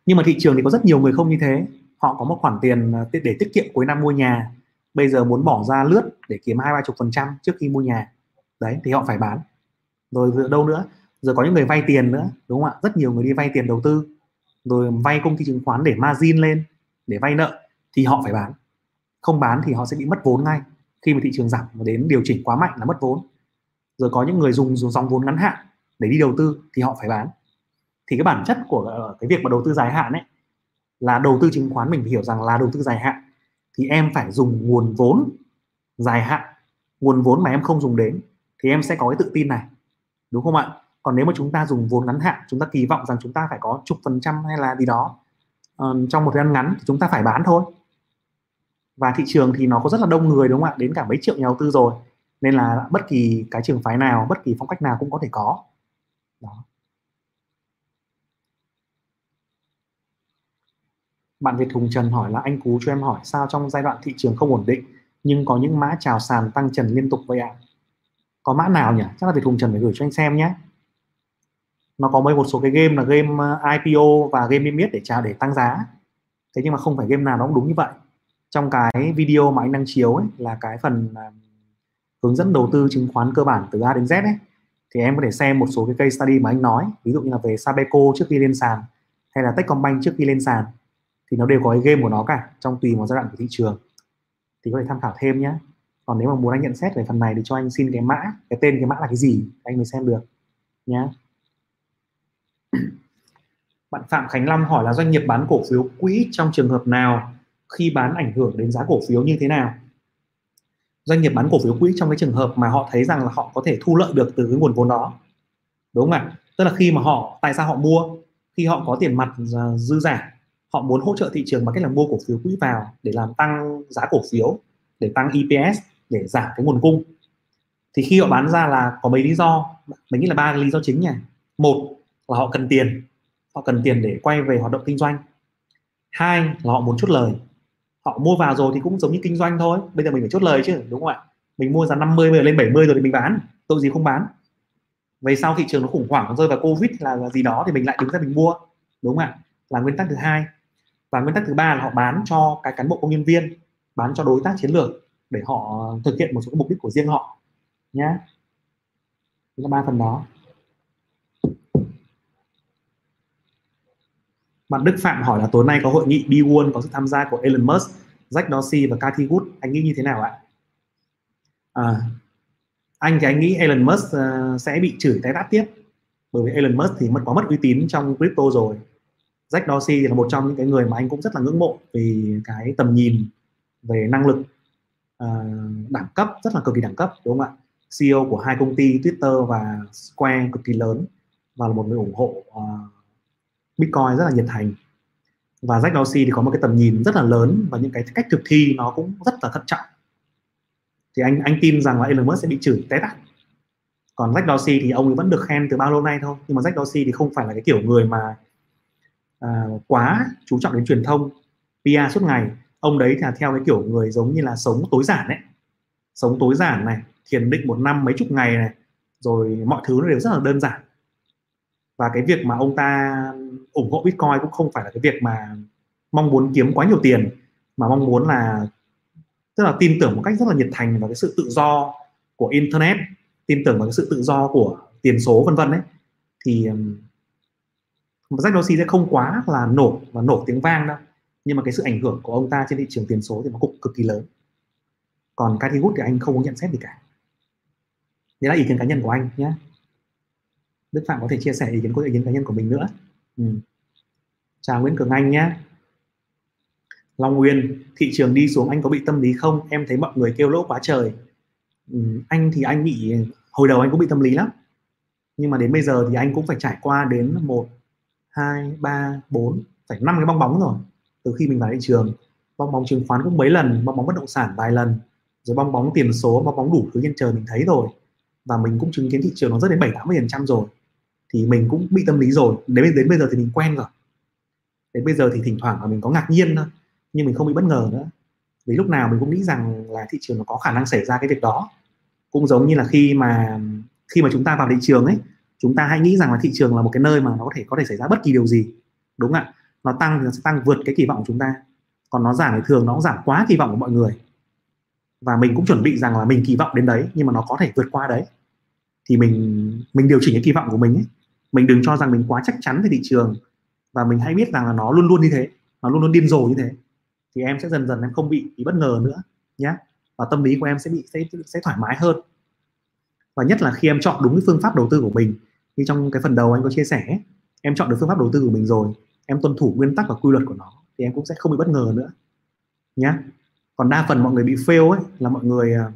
S1: Nhưng mà thị trường thì có rất nhiều người không như thế. Họ có một khoản tiền à, để tiết kiệm cuối năm mua nhà. Bây giờ muốn bỏ ra lướt để kiếm hai ba chục phần trăm trước khi mua nhà. Đấy thì họ phải bán. Rồi đâu nữa? Giờ có những người vay tiền nữa đúng không ạ? Rất nhiều người đi vay tiền đầu tư. Rồi vay công ty chứng khoán để margin lên để vay nợ thì họ phải bán không bán thì họ sẽ bị mất vốn ngay. Khi mà thị trường giảm và đến điều chỉnh quá mạnh là mất vốn. Rồi có những người dùng dùng dòng vốn ngắn hạn để đi đầu tư thì họ phải bán. Thì cái bản chất của ờ, cái việc mà đầu tư dài hạn ấy là đầu tư chứng khoán mình phải hiểu rằng là đầu tư dài hạn thì em phải dùng nguồn vốn dài hạn. Nguồn vốn mà em không dùng đến thì em sẽ có cái tự tin này đúng không ạ? Còn nếu mà chúng ta dùng vốn ngắn hạn chúng ta kỳ vọng rằng chúng ta phải có chục phần trăm hay là gì đó uh, trong một thời gian ngắn thì chúng ta phải bán thôi và thị trường thì nó có rất là đông người, đúng không ạ? Đến cả mấy triệu nhà đầu tư rồi. Nên là bất kỳ cái trường phái nào, bất kỳ phong cách nào cũng có thể có. Đó. Bạn Việt Hùng Trần hỏi là, anh Cú cho em hỏi sao trong giai đoạn thị trường không ổn định, nhưng có những mã chào sàn tăng trần liên tục vậy ạ? À? có mã nào nhỉ? Chắc là Việt Hùng Trần phải gửi cho anh xem nhé. Nó có mấy một số cái game là game ờ, IPO và game niêm yết để chào, để tăng giá. Thế nhưng mà không phải game nào nó cũng đúng như vậy trong cái video mà anh đang chiếu ấy, là cái phần uh, hướng dẫn đầu tư chứng khoán cơ bản từ A đến Z ấy thì em có thể xem một số cái case study mà anh nói. Ví dụ như là về Sabeco trước khi lên sàn hay là Techcombank trước khi lên sàn thì nó đều có cái game của nó cả trong tùy một giai đoạn của thị trường. Thì có thể tham khảo thêm nhé. Còn nếu mà muốn anh nhận xét về phần này thì cho anh xin cái mã cái tên cái mã là cái gì anh mới xem được nhé. Bạn Phạm Khánh Long hỏi là doanh nghiệp bán cổ phiếu quỹ trong trường hợp nào? Khi bán ảnh hưởng đến giá cổ phiếu như thế nào? Doanh nghiệp bán cổ phiếu quỹ trong cái trường hợp mà họ thấy rằng là họ có thể thu lợi được từ cái nguồn vốn đó. Đúng không ạ? Tức là khi mà họ, tại sao họ mua? Khi họ có tiền mặt à, dư giả, họ muốn hỗ trợ thị trường bằng cách là mua cổ phiếu quỹ vào để làm tăng giá cổ phiếu, để tăng EPS để giảm cái nguồn cung. Thì khi họ bán ra là có mấy lý do? Mình nghĩ là ba lý do chính nhỉ một là họ cần tiền. Họ cần tiền để quay về hoạt động kinh doanh. Hai là họ muốn chốt lời họ mua vào rồi thì cũng giống như kinh doanh thôi. Bây giờ mình phải chốt lời chứ đúng không ạ? Mình mua giá 50 bây giờ lên 70 rồi thì mình bán. Tội gì không bán? Về sau thị trường nó khủng hoảng nó rơi vào covid là, là gì đó thì mình lại đứng ra mình mua đúng không ạ? Là nguyên tắc thứ hai. Và nguyên tắc thứ ba là họ bán cho cái cán bộ công nhân viên bán cho đối tác chiến lược để họ thực hiện một số mục đích của riêng họ nhé đó là ba phần đó. Bạn Đức Phạm hỏi là tối nay có hội nghị b có sự tham gia của Elon Musk, Jack Dorsey và Cathy Wood. Anh nghĩ như thế nào ạ? À, anh thì anh nghĩ Elon Musk uh, sẽ bị chửi tái tát tiếp bởi vì Elon Musk thì mất quá mất uy tín trong crypto rồi. Jack Dorsey thì là một trong những cái người mà anh cũng rất là ngưỡng mộ vì cái tầm nhìn về năng lực uh, đẳng cấp rất là cực kỳ đẳng cấp đúng không ạ? CEO của hai công ty Twitter và Square cực kỳ lớn và là một người ủng hộ uh, Bitcoin rất là nhiệt thành. Và Jack Dorsey thì có một cái tầm nhìn rất là lớn và những cái cách thực thi nó cũng rất là thận trọng. Thì anh anh tin rằng là Elon Musk sẽ bị chửi té tát còn Jack Dorsey thì ông ấy vẫn được khen từ bao lâu nay thôi. Nhưng mà Jack Dorsey thì không phải là cái kiểu người mà à, quá chú trọng đến truyền thông PR suốt ngày. Ông đấy thì theo cái kiểu người giống như là sống tối giản đấy sống tối giản này thiền định một năm mấy chục ngày này rồi mọi thứ nó đều rất là đơn giản và cái việc mà ông ta ủng hộ bitcoin cũng không phải là cái việc mà mong muốn kiếm quá nhiều tiền, mà mong muốn là tức là tin tưởng một cách rất là nhiệt thành vào cái sự tự do của internet, tin tưởng vào cái sự tự do của tiền số, vân vân đấy thì Jack Dorsey sẽ không quá là nổ và nổ tiếng vang đâu. Nhưng mà cái sự ảnh hưởng của ông ta trên thị trường tiền số thì nó cũng cực kỳ lớn. Còn Cathy Wood thì anh không có nhận xét gì cả. Đấy là ý kiến cá nhân của anh nhé. Đức Phạm có thể chia sẻ ý kiến của ý kiến cá nhân của mình nữa. Ừ. chào Nguyễn Cường Anh nhé Long Nguyên, thị trường đi xuống anh có bị tâm lý không? Em thấy mọi người kêu lỗ quá trời. Ừ. anh thì anh bị, hồi đầu anh cũng bị tâm lý lắm. Nhưng mà đến bây giờ thì anh cũng phải trải qua đến một, hai, ba, bốn, phải năm cái bong bóng rồi. Từ khi mình vào thị trường, bong bóng chứng khoán cũng mấy lần, bong bóng bất động sản vài lần, rồi bong bóng tiền số, bong bóng đủ thứ trên trời mình thấy rồi. Và mình cũng chứng kiến thị trường nó rất đến bảy tám mươi phần trăm rồi thì mình cũng bị tâm lý rồi. Đến đến bây giờ thì mình quen rồi. Đến bây giờ thì thỉnh thoảng là mình có ngạc nhiên thôi, nhưng mình không bị bất ngờ nữa. Vì lúc nào mình cũng nghĩ rằng là thị trường nó có khả năng xảy ra cái việc đó. Cũng giống như là khi mà khi mà chúng ta vào thị trường ấy, chúng ta hãy nghĩ rằng là thị trường là một cái nơi mà nó có thể có thể xảy ra bất kỳ điều gì. Đúng không ạ? Nó tăng thì nó sẽ tăng vượt cái kỳ vọng của chúng ta. Còn nó giảm thì thường nó cũng giảm quá kỳ vọng của mọi người. Và mình cũng chuẩn bị rằng là mình kỳ vọng đến đấy, nhưng mà nó có thể vượt qua đấy. Thì mình mình điều chỉnh cái kỳ vọng của mình ấy mình đừng cho rằng mình quá chắc chắn về thị trường. Và mình hay biết rằng là nó luôn luôn như thế nó luôn luôn điên rồ như thế. Thì em sẽ dần dần em không bị, bị bất ngờ nữa nhé và tâm lý của em sẽ bị sẽ sẽ thoải mái hơn. Và nhất là khi em chọn đúng cái phương pháp đầu tư của mình. Như trong cái phần đầu anh có chia sẻ em chọn được phương pháp đầu tư của mình rồi em tuân thủ nguyên tắc và quy luật của nó thì em cũng sẽ không bị bất ngờ nữa nhé còn đa phần mọi người bị fail ấy là mọi người à,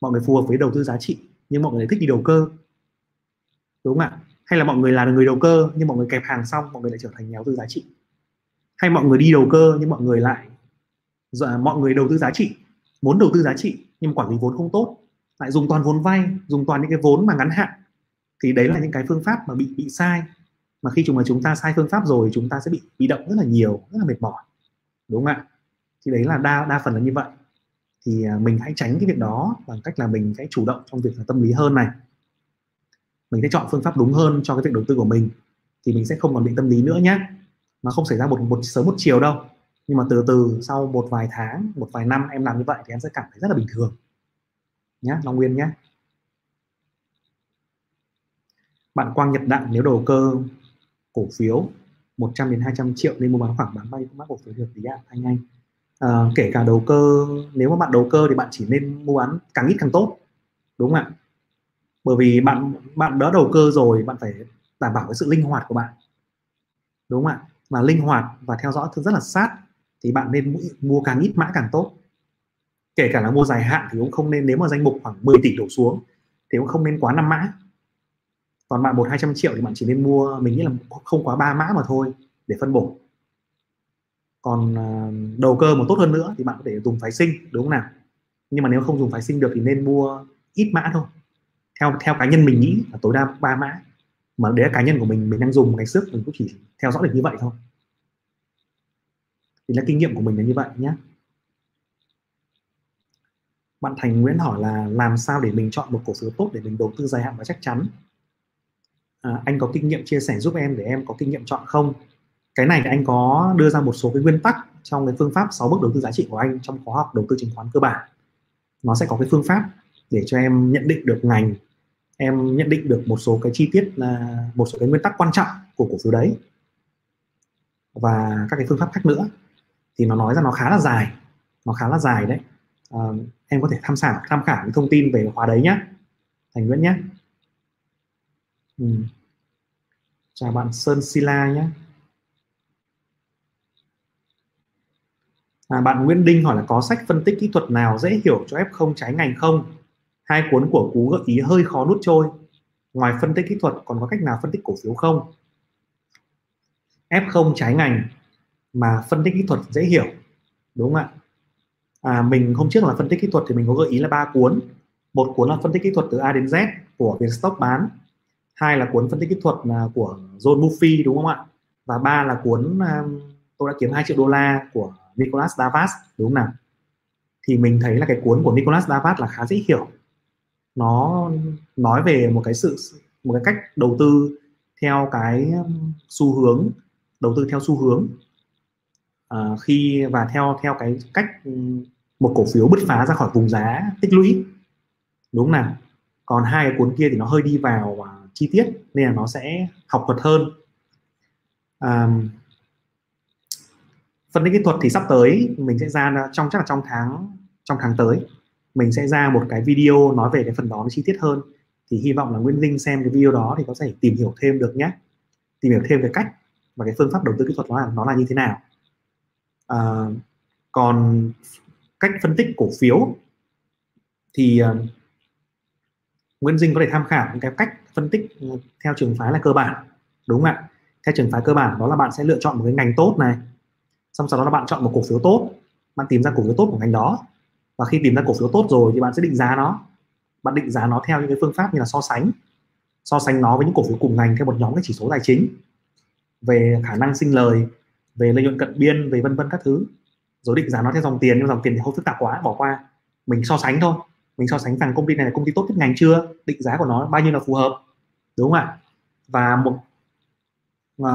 S1: mọi người phù hợp với đầu tư giá trị nhưng mọi người thích đi đầu cơ. Đúng không ạ? Hay là mọi người là người đầu cơ, nhưng mọi người kẹp hàng xong, mọi người lại trở thành nhà đầu tư giá trị? Hay mọi người đi đầu cơ, nhưng mọi người lại mọi người đầu tư giá trị muốn đầu tư giá trị, nhưng quản lý vốn không tốt, lại dùng toàn vốn vay, dùng toàn những cái vốn mà ngắn hạn? Thì đấy là những cái phương pháp mà bị bị sai. Mà khi chúng, mà chúng ta sai phương pháp rồi, chúng ta sẽ bị bị động rất là nhiều, rất là mệt mỏi. Đúng không ạ? Thì đấy là đa đa phần là như vậy. Thì à, mình hãy tránh cái việc đó bằng cách là mình sẽ chủ động trong việc là tâm lý hơn này mình sẽ chọn phương pháp đúng hơn cho cái việc đầu tư của mình thì mình sẽ không còn bị tâm lý nữa nhé nó không xảy ra một một sớm một chiều đâu. Nhưng mà từ từ sau một vài tháng một vài năm em làm như vậy thì em sẽ cảm thấy rất là bình thường. Nhé Long Nguyên nhé bạn Quang Nhật Đặng nếu đầu cơ cổ phiếu 100 đến 200 triệu nên mua bán khoảng bán bao nhiêu mắc cổ phiếu được thì ạ anh anh. À, kể cả đầu cơ nếu mà bạn đầu cơ thì bạn chỉ nên mua bán càng ít càng tốt đúng không ạ? Bởi vì bạn bạn đã đầu cơ rồi, bạn phải đảm bảo cái sự linh hoạt của bạn. Đúng không ạ? Mà linh hoạt và theo dõi rất là sát thì bạn nên mua càng ít mã càng tốt. Kể cả là mua dài hạn thì cũng không nên, nếu mà danh mục khoảng 10 tỷ đổ xuống thì cũng không nên quá năm mã. Còn bạn một hai trăm triệu thì bạn chỉ nên mua, mình nghĩ là không quá ba mã mà thôi để phân bổ. Còn à, đầu cơ một tốt hơn nữa thì bạn có thể dùng phái sinh, đúng không nào? Nhưng mà nếu không dùng phái sinh được thì nên mua ít mã thôi theo theo cá nhân mình nghĩ là tối đa ba mã. Mà đấy là cá nhân của mình mình đang dùng ngày trước mình cũng chỉ theo dõi được như vậy thôi. Thì là kinh nghiệm của mình là như vậy nhé bạn Thành Nguyễn hỏi là làm sao để mình chọn một cổ phiếu tốt để mình đầu tư dài hạn và chắc chắn? À, anh có kinh nghiệm chia sẻ giúp em để em có kinh nghiệm chọn không? Cái này thì anh có đưa ra một số cái nguyên tắc trong cái phương pháp 6 bước đầu tư giá trị của anh trong khóa học đầu tư chứng khoán cơ bản. Nó sẽ có cái phương pháp để cho em nhận định được ngành em nhận định được một số cái chi tiết là một số cái nguyên tắc quan trọng của cổ phiếu đấy. Và các cái phương pháp khác nữa. Thì nó nói ra nó khá là dài. Nó khá là dài đấy. À, em có thể tham khảo tham khảo những thông tin về khóa đấy nhé thành nguyễn nhé ừ. chào bạn sơn sila nhé à, bạn nguyễn đinh hỏi là có sách phân tích kỹ thuật nào dễ hiểu cho f0 trái ngành không? Hai cuốn của cú gợi ý hơi khó nút trôi. Ngoài phân tích kỹ thuật còn có cách nào phân tích cổ phiếu không? F0 trái ngành mà phân tích kỹ thuật dễ hiểu đúng không ạ? À, mình hôm trước là phân tích kỹ thuật thì mình có gợi ý là ba cuốn. Một cuốn là phân tích kỹ thuật từ A đến Z của Vietstock bán. Hai là cuốn phân tích kỹ thuật à, của John Murphy đúng không ạ? Và ba là cuốn à, tôi đã kiếm 2 triệu đô la của Nicholas Davas đúng không nào? Thì mình thấy là cái cuốn của Nicholas Davas là khá dễ hiểu nó nói về một cái sự một cái cách đầu tư theo cái um, xu hướng đầu tư theo xu hướng. À, khi và theo theo cái cách um, một cổ phiếu bứt phá ra khỏi vùng giá tích lũy. Đúng không nào? Còn hai cái cuốn kia thì nó hơi đi vào uh, chi tiết nên là nó sẽ học thuật hơn. À, phân tích kỹ thuật thì sắp tới mình sẽ ra trong chắc là trong tháng trong tháng tới mình sẽ ra một cái video nói về cái phần đó nó chi tiết hơn. Thì hy vọng là Nguyễn Linh xem cái video đó thì có thể tìm hiểu thêm được nhé. Tìm hiểu thêm về cách và cái phương pháp đầu tư kỹ thuật nó là nó là như thế nào. À, còn cách phân tích cổ phiếu thì uh, Nguyễn Dinh có thể tham khảo những cái cách phân tích à, theo trường phái là cơ bản đúng không ạ? Theo trường phái cơ bản đó là bạn sẽ lựa chọn một cái ngành tốt này xong sau đó là bạn chọn một cổ phiếu tốt bạn tìm ra cổ phiếu tốt của ngành đó và khi tìm ra cổ phiếu tốt rồi thì bạn sẽ định giá nó. Bạn định giá nó theo những cái phương pháp như là so sánh. So sánh nó với những cổ phiếu cùng ngành theo một nhóm cái chỉ số tài chính. Về khả năng sinh lời về lợi nhuận cận biên về vân vân các thứ. Rồi định giá nó theo dòng tiền nhưng dòng tiền thì không phức tạp quá bỏ qua. Mình so sánh thôi. Mình so sánh rằng công ty này là công ty tốt nhất ngành chưa? Định giá của nó bao nhiêu là phù hợp? Đúng không ạ? Và một à,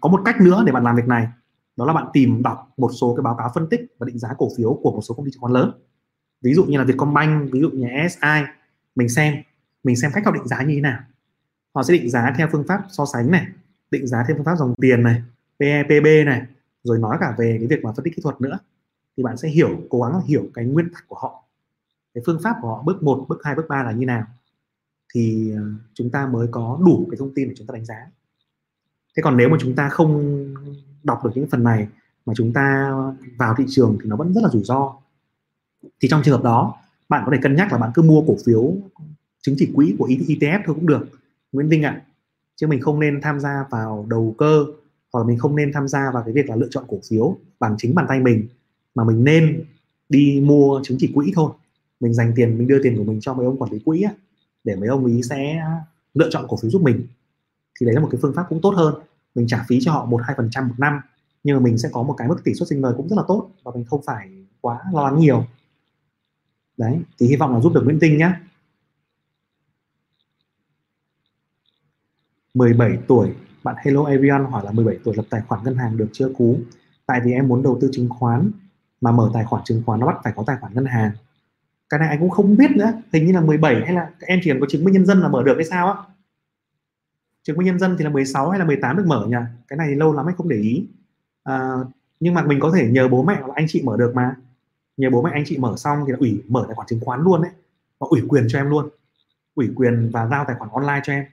S1: có một cách nữa để bạn làm việc này. Đó là bạn tìm đọc một số cái báo cáo phân tích và định giá cổ phiếu của một số công ty chứng khoán lớn ví dụ như là Vietcombank ví dụ như SI mình xem mình xem cách họ định giá như thế nào. Họ sẽ định giá theo phương pháp so sánh này định giá theo phương pháp dòng tiền này PEPB này rồi nói cả về cái việc mà phân tích kỹ thuật nữa. Thì bạn sẽ hiểu cố gắng hiểu cái nguyên tắc của họ. Cái phương pháp của họ bước 1, bước 2, bước 3 là như nào. Thì ờ, chúng ta mới có đủ cái thông tin để chúng ta đánh giá. Thế còn nếu mà chúng ta không đọc được những phần này mà chúng ta vào thị trường thì nó vẫn rất là rủi ro thì trong trường hợp đó bạn có thể cân nhắc là bạn cứ mua cổ phiếu chứng chỉ quỹ của ETF thôi cũng được. Nguyễn Vinh ạ. Chứ mình không nên tham gia vào đầu cơ hoặc là mình không nên tham gia vào cái việc là lựa chọn cổ phiếu bằng chính bàn tay mình mà mình nên đi mua chứng chỉ quỹ thôi. Mình dành tiền mình đưa tiền của mình cho mấy ông quản lý quỹ á, để mấy ông ý sẽ lựa chọn cổ phiếu giúp mình. Thì đấy là một cái phương pháp cũng tốt hơn. Mình trả phí cho họ một hai phần trăm một năm nhưng mà mình sẽ có một cái mức tỷ suất sinh lời cũng rất là tốt và mình không phải quá lo lắng nhiều đấy thì hy vọng là giúp được Nguyễn Tinh nhé 17 tuổi. Bạn Hello Avian hỏi là 17 tuổi lập tài khoản ngân hàng được chưa cú. Tại vì em muốn đầu tư chứng khoán mà mở tài khoản chứng khoán nó bắt phải có tài khoản ngân hàng. Cái này anh cũng không biết nữa hình như là 17 hay là em chỉ cần có chứng minh nhân dân là mở được hay sao á? Chứng minh nhân dân thì là 16 hay là 18 được mở nhỉ? Cái này lâu lắm anh không để ý. À, nhưng mà mình có thể nhờ bố mẹ hoặc anh chị mở được mà nhờ bố mẹ anh chị mở xong thì là ủy mở tài khoản chứng khoán luôn đấy. Và ủy quyền cho em luôn. Ủy quyền và giao tài khoản online cho em.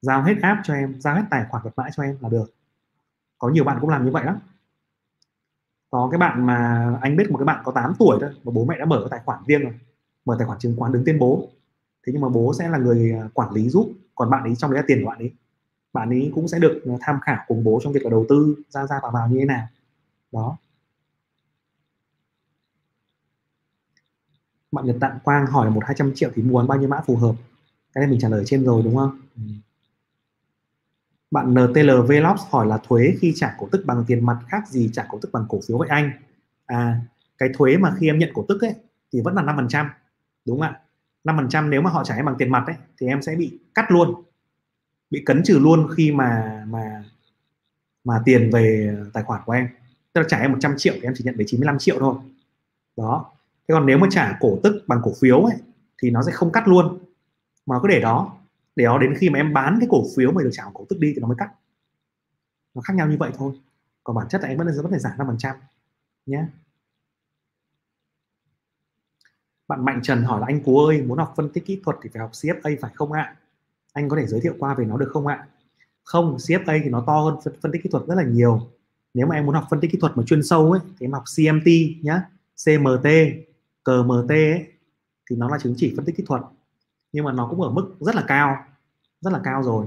S1: Giao hết app cho em, giao hết tài khoản vật mã cho em là được. Có nhiều bạn cũng làm như vậy lắm. Có cái bạn mà anh biết một cái bạn có 8 tuổi thôi, mà bố mẹ đã mở tài khoản riêng rồi. Mở tài khoản chứng khoán đứng tên bố. Thế nhưng mà bố sẽ là người à, quản lý giúp. Còn bạn ấy trong đấy là tiền của bạn ấy. Bạn ấy cũng sẽ được à, tham khảo cùng bố trong việc là đầu tư ra ra vào vào như thế nào. Đó. Bạn Nhật Tạng Quang hỏi một hai trăm triệu thì mua bao nhiêu mã phù hợp? Cái này mình trả lời trên rồi đúng không? Ừ. bạn NTL Vlogs hỏi là thuế khi trả cổ tức bằng tiền mặt khác gì trả cổ tức bằng cổ phiếu vậy anh? À cái thuế mà khi em nhận cổ tức ấy thì vẫn là 5% đúng không ạ? 5% nếu mà họ trả em bằng tiền mặt ấy thì em sẽ bị cắt luôn bị cấn trừ luôn khi mà mà mà tiền về tài khoản của em. Tức là trả em 100 triệu thì em chỉ nhận về 95 triệu thôi. Đó thế còn nếu mà trả cổ tức bằng cổ phiếu ấy thì nó sẽ không cắt luôn. Mà cứ để đó để đó đến khi mà em bán cái cổ phiếu mà được trả cổ tức đi thì nó mới cắt. Nó khác nhau như vậy thôi. Còn bản chất là em vẫn vẫn phải giảm 5% nhé. Bạn Mạnh Trần hỏi là anh Cú ơi muốn học phân tích kỹ thuật thì phải học CFA phải không ạ? Anh có thể giới thiệu qua về nó được không ạ? Không CFA thì nó to hơn phân, phân tích kỹ thuật rất là nhiều. Nếu mà em muốn học phân tích kỹ thuật mà chuyên sâu ấy thì em học CMT nhá. CMT CMT ấy, thì nó là chứng chỉ phân tích kỹ thuật nhưng mà nó cũng ở mức rất là cao rất là cao rồi.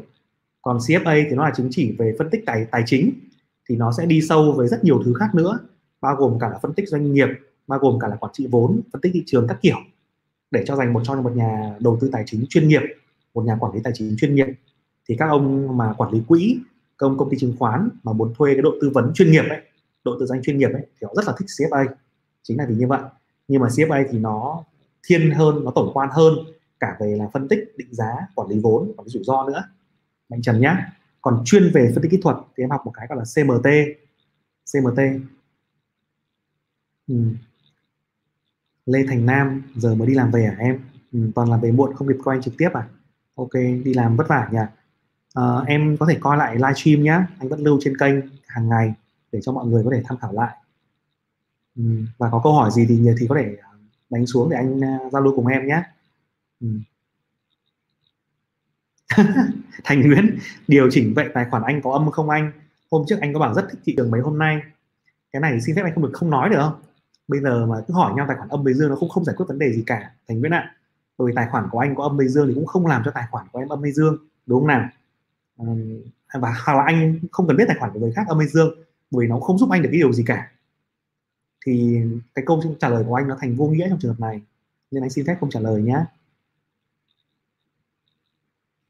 S1: Còn CFA thì nó là chứng chỉ về phân tích tài tài chính thì nó sẽ đi sâu với rất nhiều thứ khác nữa bao gồm cả là phân tích doanh nghiệp bao gồm cả là quản trị vốn phân tích thị trường các kiểu để cho dành một cho một nhà đầu tư tài chính chuyên nghiệp một nhà quản lý tài chính chuyên nghiệp. Thì các ông mà quản lý quỹ công công ty chứng khoán mà muốn thuê cái đội tư vấn chuyên nghiệp ấy đội tư doanh chuyên nghiệp ấy thì họ rất là thích CFA chính là vì như vậy nhưng mà CFA thì nó thiên hơn nó tổng quan hơn cả về là phân tích định giá quản lý vốn và rủi ro nữa. Mạnh trần nhá còn chuyên về phân tích kỹ thuật thì em học một cái gọi là CMT CMT ừ. Lê Thành Nam giờ mới đi làm về à em? Ừ, toàn làm về muộn không kịp coi anh trực tiếp à? Ok đi làm vất vả nhỉ? À, em có thể coi lại livestream nhá anh vẫn lưu trên kênh hàng ngày để cho mọi người có thể tham khảo lại ừ, và có câu hỏi gì thì thì có thể à, đánh xuống để anh à, giao lưu cùng em nhé ừ. Thành Nguyễn điều chỉnh vậy tài khoản anh có âm không anh? Hôm trước anh có bảo rất thích thị trường mấy hôm nay. Cái này xin phép anh không được không nói được. Không bây giờ mà cứ hỏi nhau tài khoản âm hay dương nó cũng không giải quyết vấn đề gì cả. Thành nguyễn ạ bởi vì tài khoản của anh có âm hay dương thì cũng không làm cho tài khoản của em âm hay dương. Đúng không nào? Và hoặc là anh không cần biết tài khoản của người khác âm hay dương bởi vì nó không giúp anh được cái điều gì cả thì cái câu trả lời của anh nó thành vô nghĩa trong trường hợp này. Nên anh xin phép không trả lời nhé.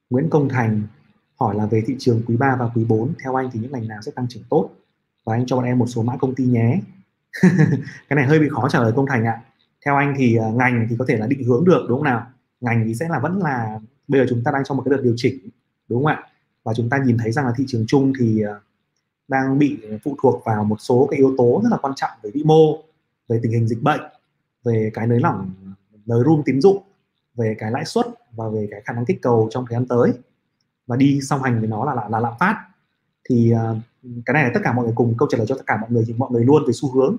S1: Nguyễn Công Thành hỏi là về thị trường quý 3 và quý 4 theo anh thì những ngành nào sẽ tăng trưởng tốt? Và anh cho bọn em một số mã công ty nhé. Cái này hơi bị khó trả lời công thành ạ. Theo anh thì à, ngành thì có thể là định hướng được đúng không nào? Ngành thì sẽ là vẫn là bây giờ chúng ta đang trong một cái đợt điều chỉnh đúng không ạ? Và chúng ta nhìn thấy rằng là thị trường chung thì uh, đang bị phụ thuộc vào một số cái yếu tố rất là quan trọng về vĩ mô về tình hình dịch bệnh về cái nới lỏng nới room tín dụng về cái lãi suất và về cái khả năng kích cầu trong thời gian tới. Và đi song hành với nó là là, là lạm phát. Thì uh, cái này là tất cả mọi người cùng câu trả lời cho tất cả mọi người thì mọi người luôn về xu hướng.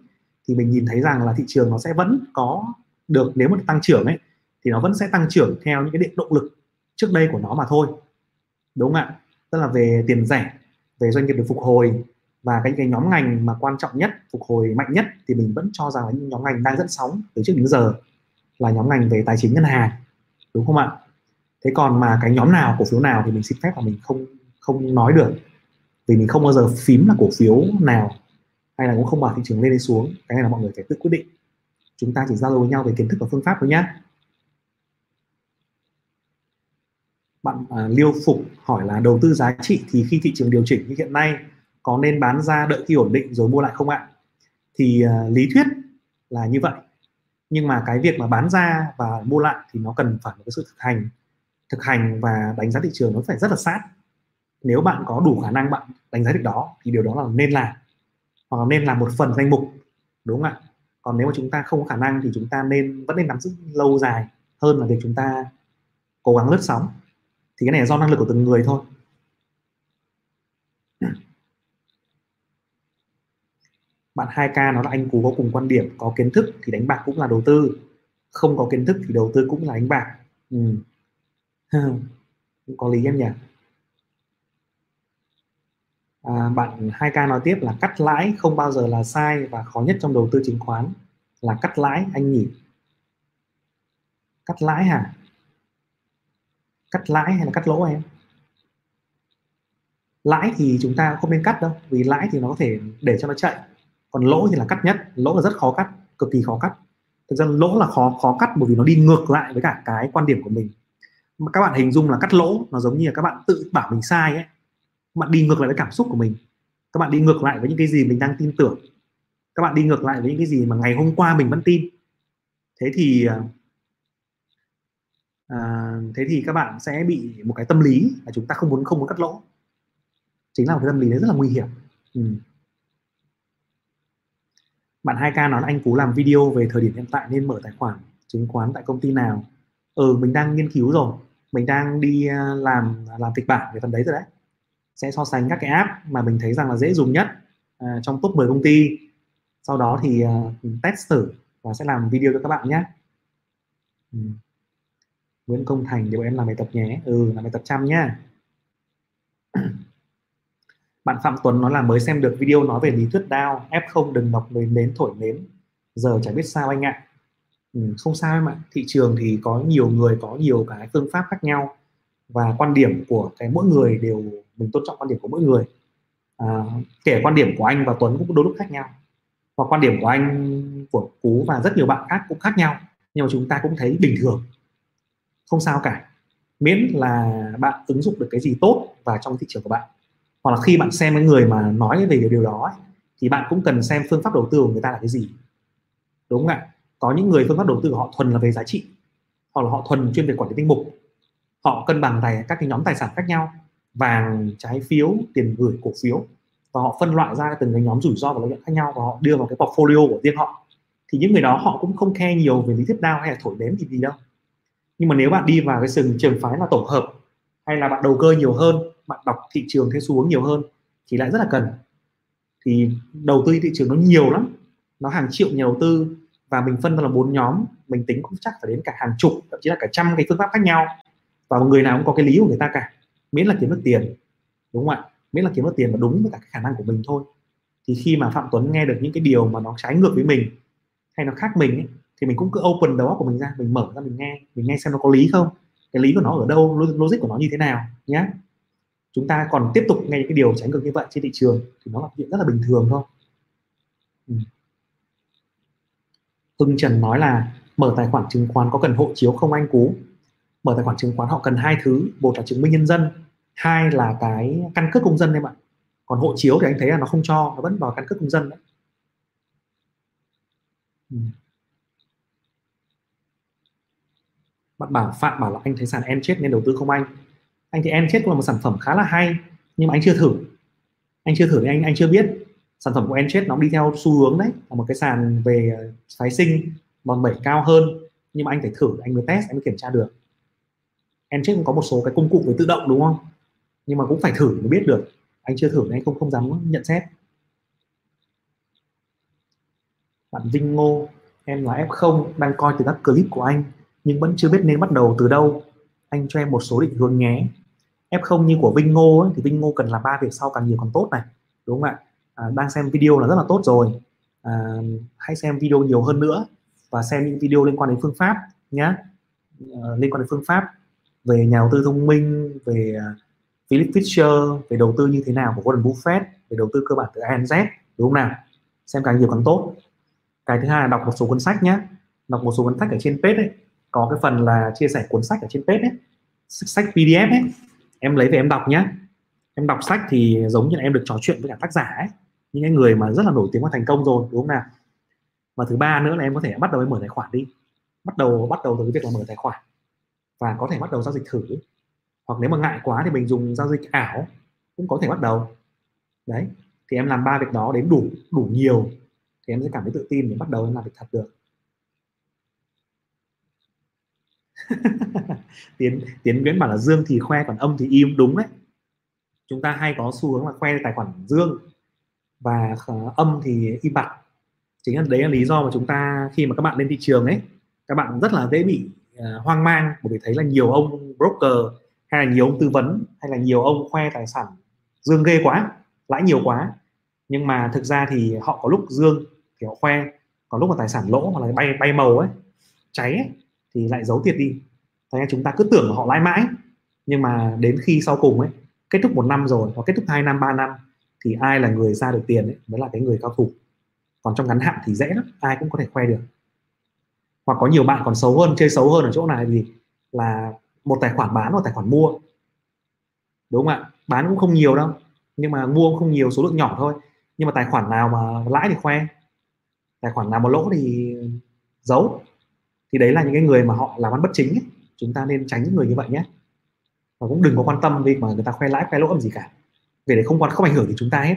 S1: Thì mình nhìn thấy rằng là thị trường nó sẽ vẫn có được nếu mà tăng trưởng ấy thì nó vẫn sẽ tăng trưởng theo những cái điện động lực trước đây của nó mà thôi. Đúng không ạ? Tức là về tiền rẻ về doanh nghiệp được phục hồi và cái cái nhóm ngành mà quan trọng nhất, phục hồi mạnh nhất thì mình vẫn cho rằng là những nhóm ngành đang dẫn sóng từ trước đến giờ là nhóm ngành về tài chính ngân hàng, đúng không ạ? Thế còn mà cái nhóm nào, cổ phiếu nào thì mình xin phép là mình không không nói được, vì mình không bao giờ phím là cổ phiếu nào hay là cũng không bảo thị trường lên hay xuống, cái này là mọi người phải tự quyết định. Chúng ta chỉ giao lưu với nhau về kiến thức và phương pháp thôi nhé bạn à, Liêu Phục hỏi là đầu tư giá trị thì khi thị trường điều chỉnh như hiện nay có nên bán ra đợi khi ổn định rồi mua lại không ạ? Thì à, lý thuyết là như vậy. Nhưng mà cái việc mà bán ra và mua lại thì nó cần phải một cái sự thực hành, thực hành và đánh giá thị trường nó phải rất là sát. Nếu bạn có đủ khả năng bạn đánh giá được đó thì điều đó là nên làm hoặc là nên làm một phần danh mục đúng không ạ? Còn nếu mà chúng ta không có khả năng thì chúng ta nên vẫn nên nắm giữ lâu dài hơn là việc chúng ta cố gắng lướt sóng thì cái này là do năng lực của từng người thôi. Bạn 2K nó là anh cú có cùng quan điểm có kiến thức thì đánh bạc cũng là đầu tư. Không có kiến thức thì đầu tư cũng là đánh bạc. Ừ. có lý em nhỉ? À, bạn 2K nói tiếp là cắt lãi không bao giờ là sai và khó nhất trong đầu tư chứng khoán là cắt lãi anh nhỉ? Cắt lãi hả? Cắt lãi hay là cắt lỗ em? Lãi thì chúng ta không nên cắt đâu, vì lãi thì nó có thể để cho nó chạy. Còn lỗ thì là cắt nhất, lỗ là rất khó cắt, cực kỳ khó cắt. Thực ra lỗ là khó khó cắt bởi vì nó đi ngược lại với cả cái quan điểm của mình. Mà các bạn hình dung là cắt lỗ nó giống như là các bạn tự bảo mình sai ấy. Các bạn đi ngược lại với cảm xúc của mình. Các bạn đi ngược lại với những cái gì mình đang tin tưởng. Các bạn đi ngược lại với những cái gì mà ngày hôm qua mình vẫn tin. Thế thì à, à, thế thì các bạn sẽ bị một cái tâm lý là chúng ta không muốn không muốn cắt lỗ. Chính là một cái tâm lý đấy rất là nguy hiểm. Ừ. bạn 2K nói là anh Phú làm video về thời điểm hiện tại nên mở tài khoản chứng khoán tại công ty nào. Ừ mình đang nghiên cứu rồi. Mình đang đi à, làm à, làm kịch bản về phần đấy rồi đấy. Sẽ so sánh các cái app mà mình thấy rằng là dễ dùng nhất à, trong top 10 công ty. Sau đó thì uh, test thử và sẽ làm video cho các bạn nhé. Ừ. Nguyễn Công Thành thì bọn em làm bài tập nhé. Ừ làm bài tập chăm nhá. Bạn Phạm Tuấn nói là mới xem được video nói về lý thuyết đao F0 đừng đọc nến nến thổi nến giờ chả biết sao anh ạ. Ừ, không sao em ạ. Thị trường thì có nhiều người có nhiều cái phương pháp khác nhau. Và quan điểm của cái mỗi người đều mình tôn trọng quan điểm của mỗi người. À, kể quan điểm của anh và Tuấn cũng đôi lúc khác nhau. Và quan điểm của anh của Cú và rất nhiều bạn khác cũng khác nhau. Nhưng mà chúng ta cũng thấy bình thường không sao cả. Miễn là bạn ứng dụng được cái gì tốt vào trong thị trường của bạn. Hoặc là khi bạn xem cái người mà nói về điều, đó ấy, thì bạn cũng cần xem phương pháp đầu tư của người ta là cái gì. Đúng không ạ? Có những người phương pháp đầu tư của họ thuần là về giá trị hoặc là họ thuần chuyên về quản lý tinh mục. Họ cân bằng tài các cái nhóm tài sản khác nhau vàng trái phiếu tiền gửi cổ phiếu. Và họ phân loại ra từng cái nhóm rủi ro và lợi nhuận khác nhau và họ đưa vào cái portfolio của riêng họ. Thì những người đó họ cũng không khe nhiều về lý thuyết đao hay là thổi đếm gì gì đâu nhưng mà nếu bạn đi vào cái sừng trường phái là tổng hợp hay là bạn đầu cơ nhiều hơn bạn đọc thị trường theo xu hướng nhiều hơn thì lại rất là cần. Thì đầu tư thị trường nó nhiều lắm. Nó hàng triệu nhà đầu tư và mình phân ra là bốn nhóm. Mình tính cũng chắc phải đến cả hàng chục thậm chí là cả trăm cái phương pháp khác nhau. Và người nào cũng có cái lý của người ta cả. Miễn là kiếm được tiền đúng không ạ? Miễn là kiếm được tiền và đúng với cả cái khả năng của mình thôi. Thì khi mà phạm tuấn nghe được những cái điều mà nó trái ngược với mình hay nó khác mình ấy, thì mình cũng cứ open đầu óc của mình ra, mình mở ra, mình nghe mình nghe xem nó có lý không, cái lý của nó ở đâu logic của nó như thế nào nhé chúng ta còn tiếp tục nghe những cái điều trái ngược như vậy trên thị trường thì nó là chuyện rất là bình thường thôi. Ừ. Hưng Trần nói là mở tài khoản chứng khoán có cần hộ chiếu không anh Cú? Mở tài khoản chứng khoán họ cần hai thứ, một là chứng minh nhân dân, hai là cái căn cước công dân em ạ. Còn hộ chiếu thì anh thấy là nó không cho, nó vẫn vào căn cước công dân đấy. Ừ. bạn bảo phạm bảo là anh thấy sàn em chết nên đầu tư không anh. Anh thì em chết cũng là một sản phẩm khá là hay, nhưng mà anh chưa thử. Anh chưa thử nên anh anh chưa biết. Sản phẩm của em chết nó đi theo xu hướng đấy, là một cái sàn về ờ, phái sinh đòn bẩy cao hơn. Nhưng mà anh phải thử, anh mới test, anh mới kiểm tra được. Em chết cũng có một số cái công cụ về tự động, đúng không? Nhưng mà cũng phải thử mới biết được. Anh chưa thử nên anh không không dám nhận xét. Bạn Vinh Ngô, em là F0 đang coi từ các clip của anh nhưng vẫn chưa biết nên bắt đầu từ đâu. Anh cho em một số định hướng nhé. F0 như của Vinh Ngô ấy, thì Vinh Ngô cần làm ba việc sau càng nhiều càng tốt này đúng không ạ? À, đang xem video là rất là tốt rồi. À, hãy xem video nhiều hơn nữa và xem những video liên quan đến phương pháp nhé à, liên quan đến phương pháp về nhà đầu tư thông minh về à, Philip Fisher về đầu tư như thế nào của Warren Buffett về đầu tư cơ bản từ ANZ đúng không nào? Xem càng nhiều càng tốt. Cái thứ hai là đọc một số cuốn sách nhé đọc một số cuốn sách ở trên page ấy có cái phần là chia sẻ cuốn sách ở trên page ấy. Sách PDF ấy. Em lấy về em đọc nhá. Em đọc sách thì giống như là em được trò chuyện với cả tác giả ấy. Những cái người mà rất là nổi tiếng và thành công rồi, đúng không nào? Và thứ ba nữa là em có thể bắt đầu mở tài khoản đi. Bắt đầu bắt đầu từ cái việc là mở tài khoản. Và có thể bắt đầu giao dịch thử. Hoặc nếu mà ngại quá thì mình dùng giao dịch ảo, cũng có thể bắt đầu. Đấy, thì em làm ba việc đó đến đủ đủ nhiều thì em sẽ cảm thấy tự tin để bắt đầu em làm việc thật được. tiến tiến nguyễn bảo là dương thì khoe còn âm thì im đúng đấy. Chúng ta hay có xu hướng là khoe tài khoản dương và ờ, âm thì im bặt. Chính là đấy là lý do mà chúng ta khi mà các bạn lên thị trường ấy các bạn rất là dễ bị uh, hoang mang bởi vì thấy là nhiều ông broker hay là nhiều ông tư vấn hay là nhiều ông khoe tài sản dương ghê quá lãi nhiều quá. Nhưng mà thực ra thì họ có lúc dương thì họ khoe còn lúc mà tài sản lỗ hoặc là bay bay màu ấy cháy ấy, thì lại giấu tiệt đi. Thành ra chúng ta cứ tưởng là họ lãi mãi, nhưng mà đến khi sau cùng ấy, kết thúc một năm rồi hoặc kết thúc hai năm, ba năm thì ai là người ra được tiền ấy mới là cái người cao thủ. Còn trong ngắn hạn thì dễ lắm, ai cũng có thể khoe được. Hoặc có nhiều bạn còn xấu hơn, chơi xấu hơn ở chỗ này gì là một tài khoản bán và tài khoản mua. Đúng không ạ? Bán cũng không nhiều đâu, nhưng mà mua cũng không nhiều, số lượng nhỏ thôi. Nhưng mà tài khoản nào mà lãi thì khoe. Tài khoản nào mà lỗ thì giấu thì đấy là những cái người mà họ làm ăn bất chính ấy. chúng ta nên tránh những người như vậy nhé. Và cũng đừng có quan tâm việc mà người ta khoe lãi, khoe lỗ làm gì cả. Vì để không quan, không ảnh hưởng đến chúng ta hết.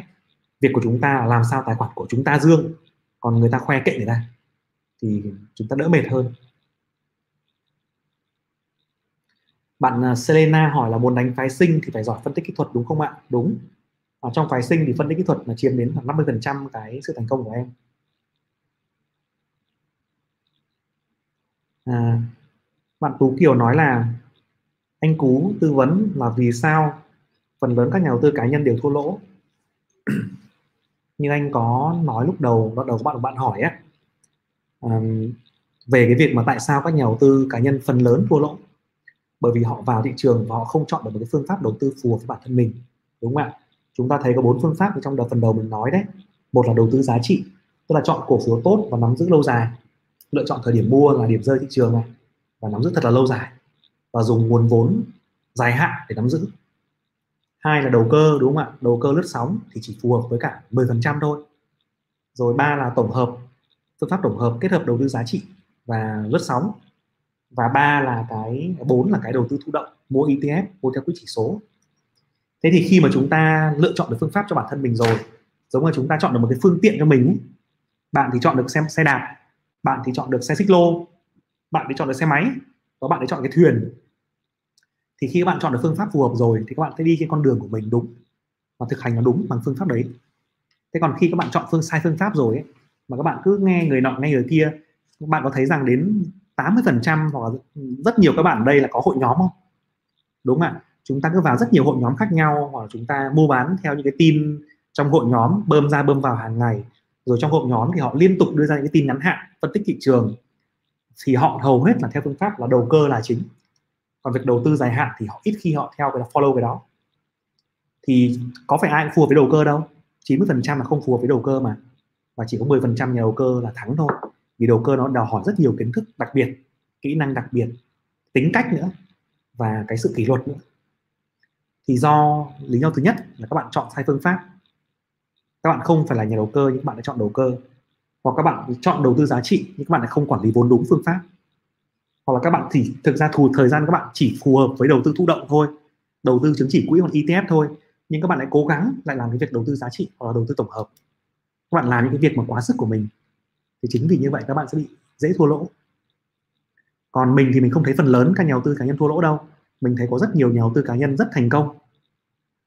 S1: Việc của chúng ta là làm sao tài khoản của chúng ta dương, còn người ta khoe kệ người ta, thì chúng ta đỡ mệt hơn. Bạn à, Selena hỏi là muốn đánh phái sinh thì phải giỏi phân tích kỹ thuật đúng không ạ? Đúng. Ở trong phái sinh thì phân tích kỹ thuật là chiếm đến khoảng 50 phần trăm cái sự thành công của em. À, bạn Tú Kiều nói là anh Cú tư vấn là vì sao phần lớn các nhà đầu tư cá nhân đều thua lỗ. Như anh có nói lúc đầu bắt đầu các bạn bạn hỏi á um, về cái việc mà tại sao các nhà đầu tư cá nhân phần lớn thua lỗ. Bởi vì họ vào thị trường và họ không chọn được một cái phương pháp đầu tư phù hợp với bản thân mình đúng không ạ? Chúng ta thấy có bốn phương pháp trong đợt phần đầu mình nói đấy. Một là đầu tư giá trị tức là chọn cổ phiếu tốt và nắm giữ lâu dài lựa chọn thời điểm mua là điểm rơi thị trường này, và nắm giữ thật là lâu dài, và dùng nguồn vốn dài hạn để nắm giữ. Hai là đầu cơ, đúng không ạ? Đầu cơ lướt sóng thì chỉ phù hợp với cả 10% thôi. Rồi ba là tổng hợp, phương pháp tổng hợp kết hợp đầu tư giá trị và lướt sóng. Và ba là cái, bốn là cái đầu tư thụ động, mua ETF mua theo quỹ chỉ số. Thế thì khi mà chúng ta lựa chọn được phương pháp cho bản thân mình rồi, giống như chúng ta chọn được một cái phương tiện cho mình, bạn thì chọn được xe xe đạp bạn thì chọn được xe xích lô bạn thì chọn được xe máy và bạn thì chọn cái thuyền. Thì khi các bạn chọn được phương pháp phù hợp rồi thì các bạn sẽ đi trên con đường của mình đúng và thực hành nó đúng bằng phương pháp đấy. Thế còn khi các bạn chọn phương sai phương pháp rồi ấy, mà các bạn cứ nghe người nọ nghe người kia các bạn có thấy rằng đến 80% hoặc là rất nhiều các bạn ở đây là có hội nhóm không? Đúng không ạ? Chúng ta cứ vào rất nhiều hội nhóm khác nhau hoặc là chúng ta mua bán theo những cái tin trong hội nhóm bơm ra bơm vào hàng ngày rồi trong hội nhóm thì họ liên tục đưa ra những cái tin ngắn hạn, phân tích thị trường. Thì họ hầu hết là theo phương pháp là đầu cơ là chính. Còn việc đầu tư dài hạn thì họ ít khi họ theo cái follow cái đó. Thì có phải ai cũng phù hợp với đầu cơ đâu. 90% là không phù hợp với đầu cơ mà. Và chỉ có 10% nhà đầu cơ là thắng thôi. Vì đầu cơ nó đòi hỏi rất nhiều kiến thức đặc biệt, kỹ năng đặc biệt, tính cách nữa, và cái sự kỷ luật nữa. Thì do lý do thứ nhất là các bạn chọn sai phương pháp các bạn không phải là nhà đầu cơ nhưng các bạn đã chọn đầu cơ. Hoặc các bạn chọn đầu tư giá trị nhưng các bạn lại không quản lý vốn đúng phương pháp. Hoặc là các bạn thì thực ra thù thời gian các bạn chỉ phù hợp với đầu tư thụ động thôi, đầu tư chứng chỉ quỹ hoặc ETF thôi. Nhưng các bạn lại cố gắng lại làm cái việc đầu tư giá trị hoặc là đầu tư tổng hợp. Các bạn làm những cái việc mà quá sức của mình, thì chính vì như vậy các bạn sẽ bị dễ thua lỗ. Còn mình thì mình không thấy phần lớn các nhà đầu tư cá nhân thua lỗ đâu. Mình thấy có rất nhiều nhà đầu tư cá nhân rất thành công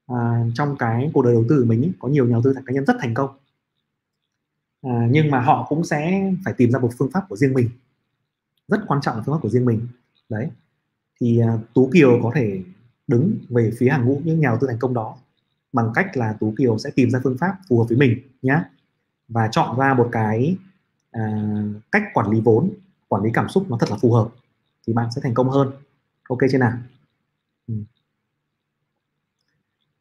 S1: à, trong cái cuộc đời đầu tư của mình ý, có nhiều nhà đầu tư cá nhân rất thành công. À, nhưng mà họ cũng sẽ phải tìm ra một phương pháp của riêng mình. Rất quan trọng là phương pháp của riêng mình. Đấy. Thì à, tú kiều có thể đứng về phía hàng ngũ những nhà đầu tư thành công đó bằng cách là tú kiều sẽ tìm ra phương pháp phù hợp với mình nhé và chọn ra một cái à, cách quản lý vốn quản lý cảm xúc nó thật là phù hợp thì bạn sẽ thành công hơn. Ok chưa nào ừ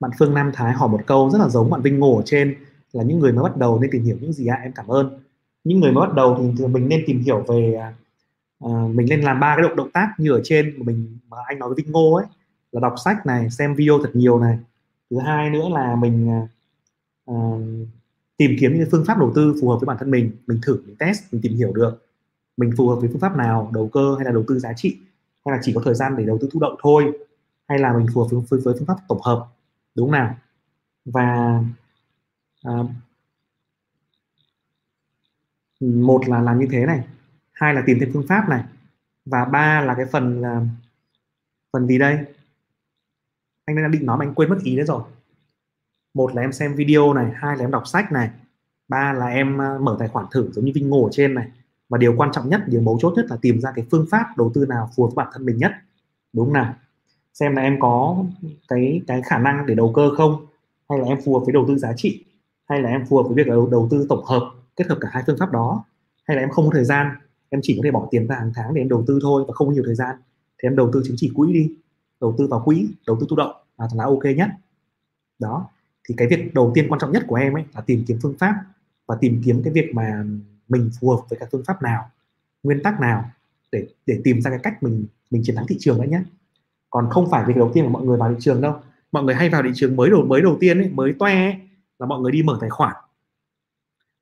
S1: bạn Phương Nam Thái hỏi một câu rất là giống bạn Vinh Ngô ở trên là những người mới bắt đầu nên tìm hiểu những gì ạ à? em cảm ơn. Những người mới bắt đầu thì mình nên tìm hiểu về uh, mình nên làm ba cái động động tác như ở trên mà mình mà anh nói với Vinh Ngô ấy là đọc sách này xem video thật nhiều này. Thứ hai nữa là mình uh, tìm kiếm những phương pháp đầu tư phù hợp với bản thân mình mình thử mình test mình tìm hiểu được. Mình phù hợp với phương pháp nào đầu cơ hay là đầu tư giá trị? Hay là chỉ có thời gian để đầu tư thụ động thôi? Hay là mình phù hợp với, với phương pháp tổng hợp? Đúng không nào. Và à, một là làm như thế này hai là tìm thêm phương pháp này và ba là cái phần là phần gì đây? Anh đang định nói mà anh quên mất ý nữa rồi. Một là em xem video này hai là em đọc sách này ba là em à, mở tài khoản thử giống như Vinh Ngô ở trên này. Và điều quan trọng nhất điều mấu chốt nhất là tìm ra cái phương pháp đầu tư nào phù hợp với bản thân mình nhất. Đúng không nào xem là em có cái cái khả năng để đầu cơ không? Hay là em phù hợp với đầu tư giá trị? Hay là em phù hợp với việc đầu, đầu tư tổng hợp kết hợp cả hai phương pháp đó? Hay là em không có thời gian? Em chỉ có thể bỏ tiền ra hàng tháng để em đầu tư thôi và không có nhiều thời gian. Thì em đầu tư chứng chỉ quỹ đi. Đầu tư vào quỹ đầu tư thụ động là là ok nhất. Đó. Thì cái việc đầu tiên quan trọng nhất của em ấy là tìm kiếm phương pháp và tìm kiếm cái việc mà mình phù hợp với các phương pháp nào nguyên tắc nào để để tìm ra cái cách mình mình chiến thắng thị trường đấy nhé còn không phải việc đầu tiên của mọi người vào thị trường đâu. Mọi người hay vào thị trường mới đầu mới đầu tiên ấy, mới toe ấy, là mọi người đi mở tài khoản.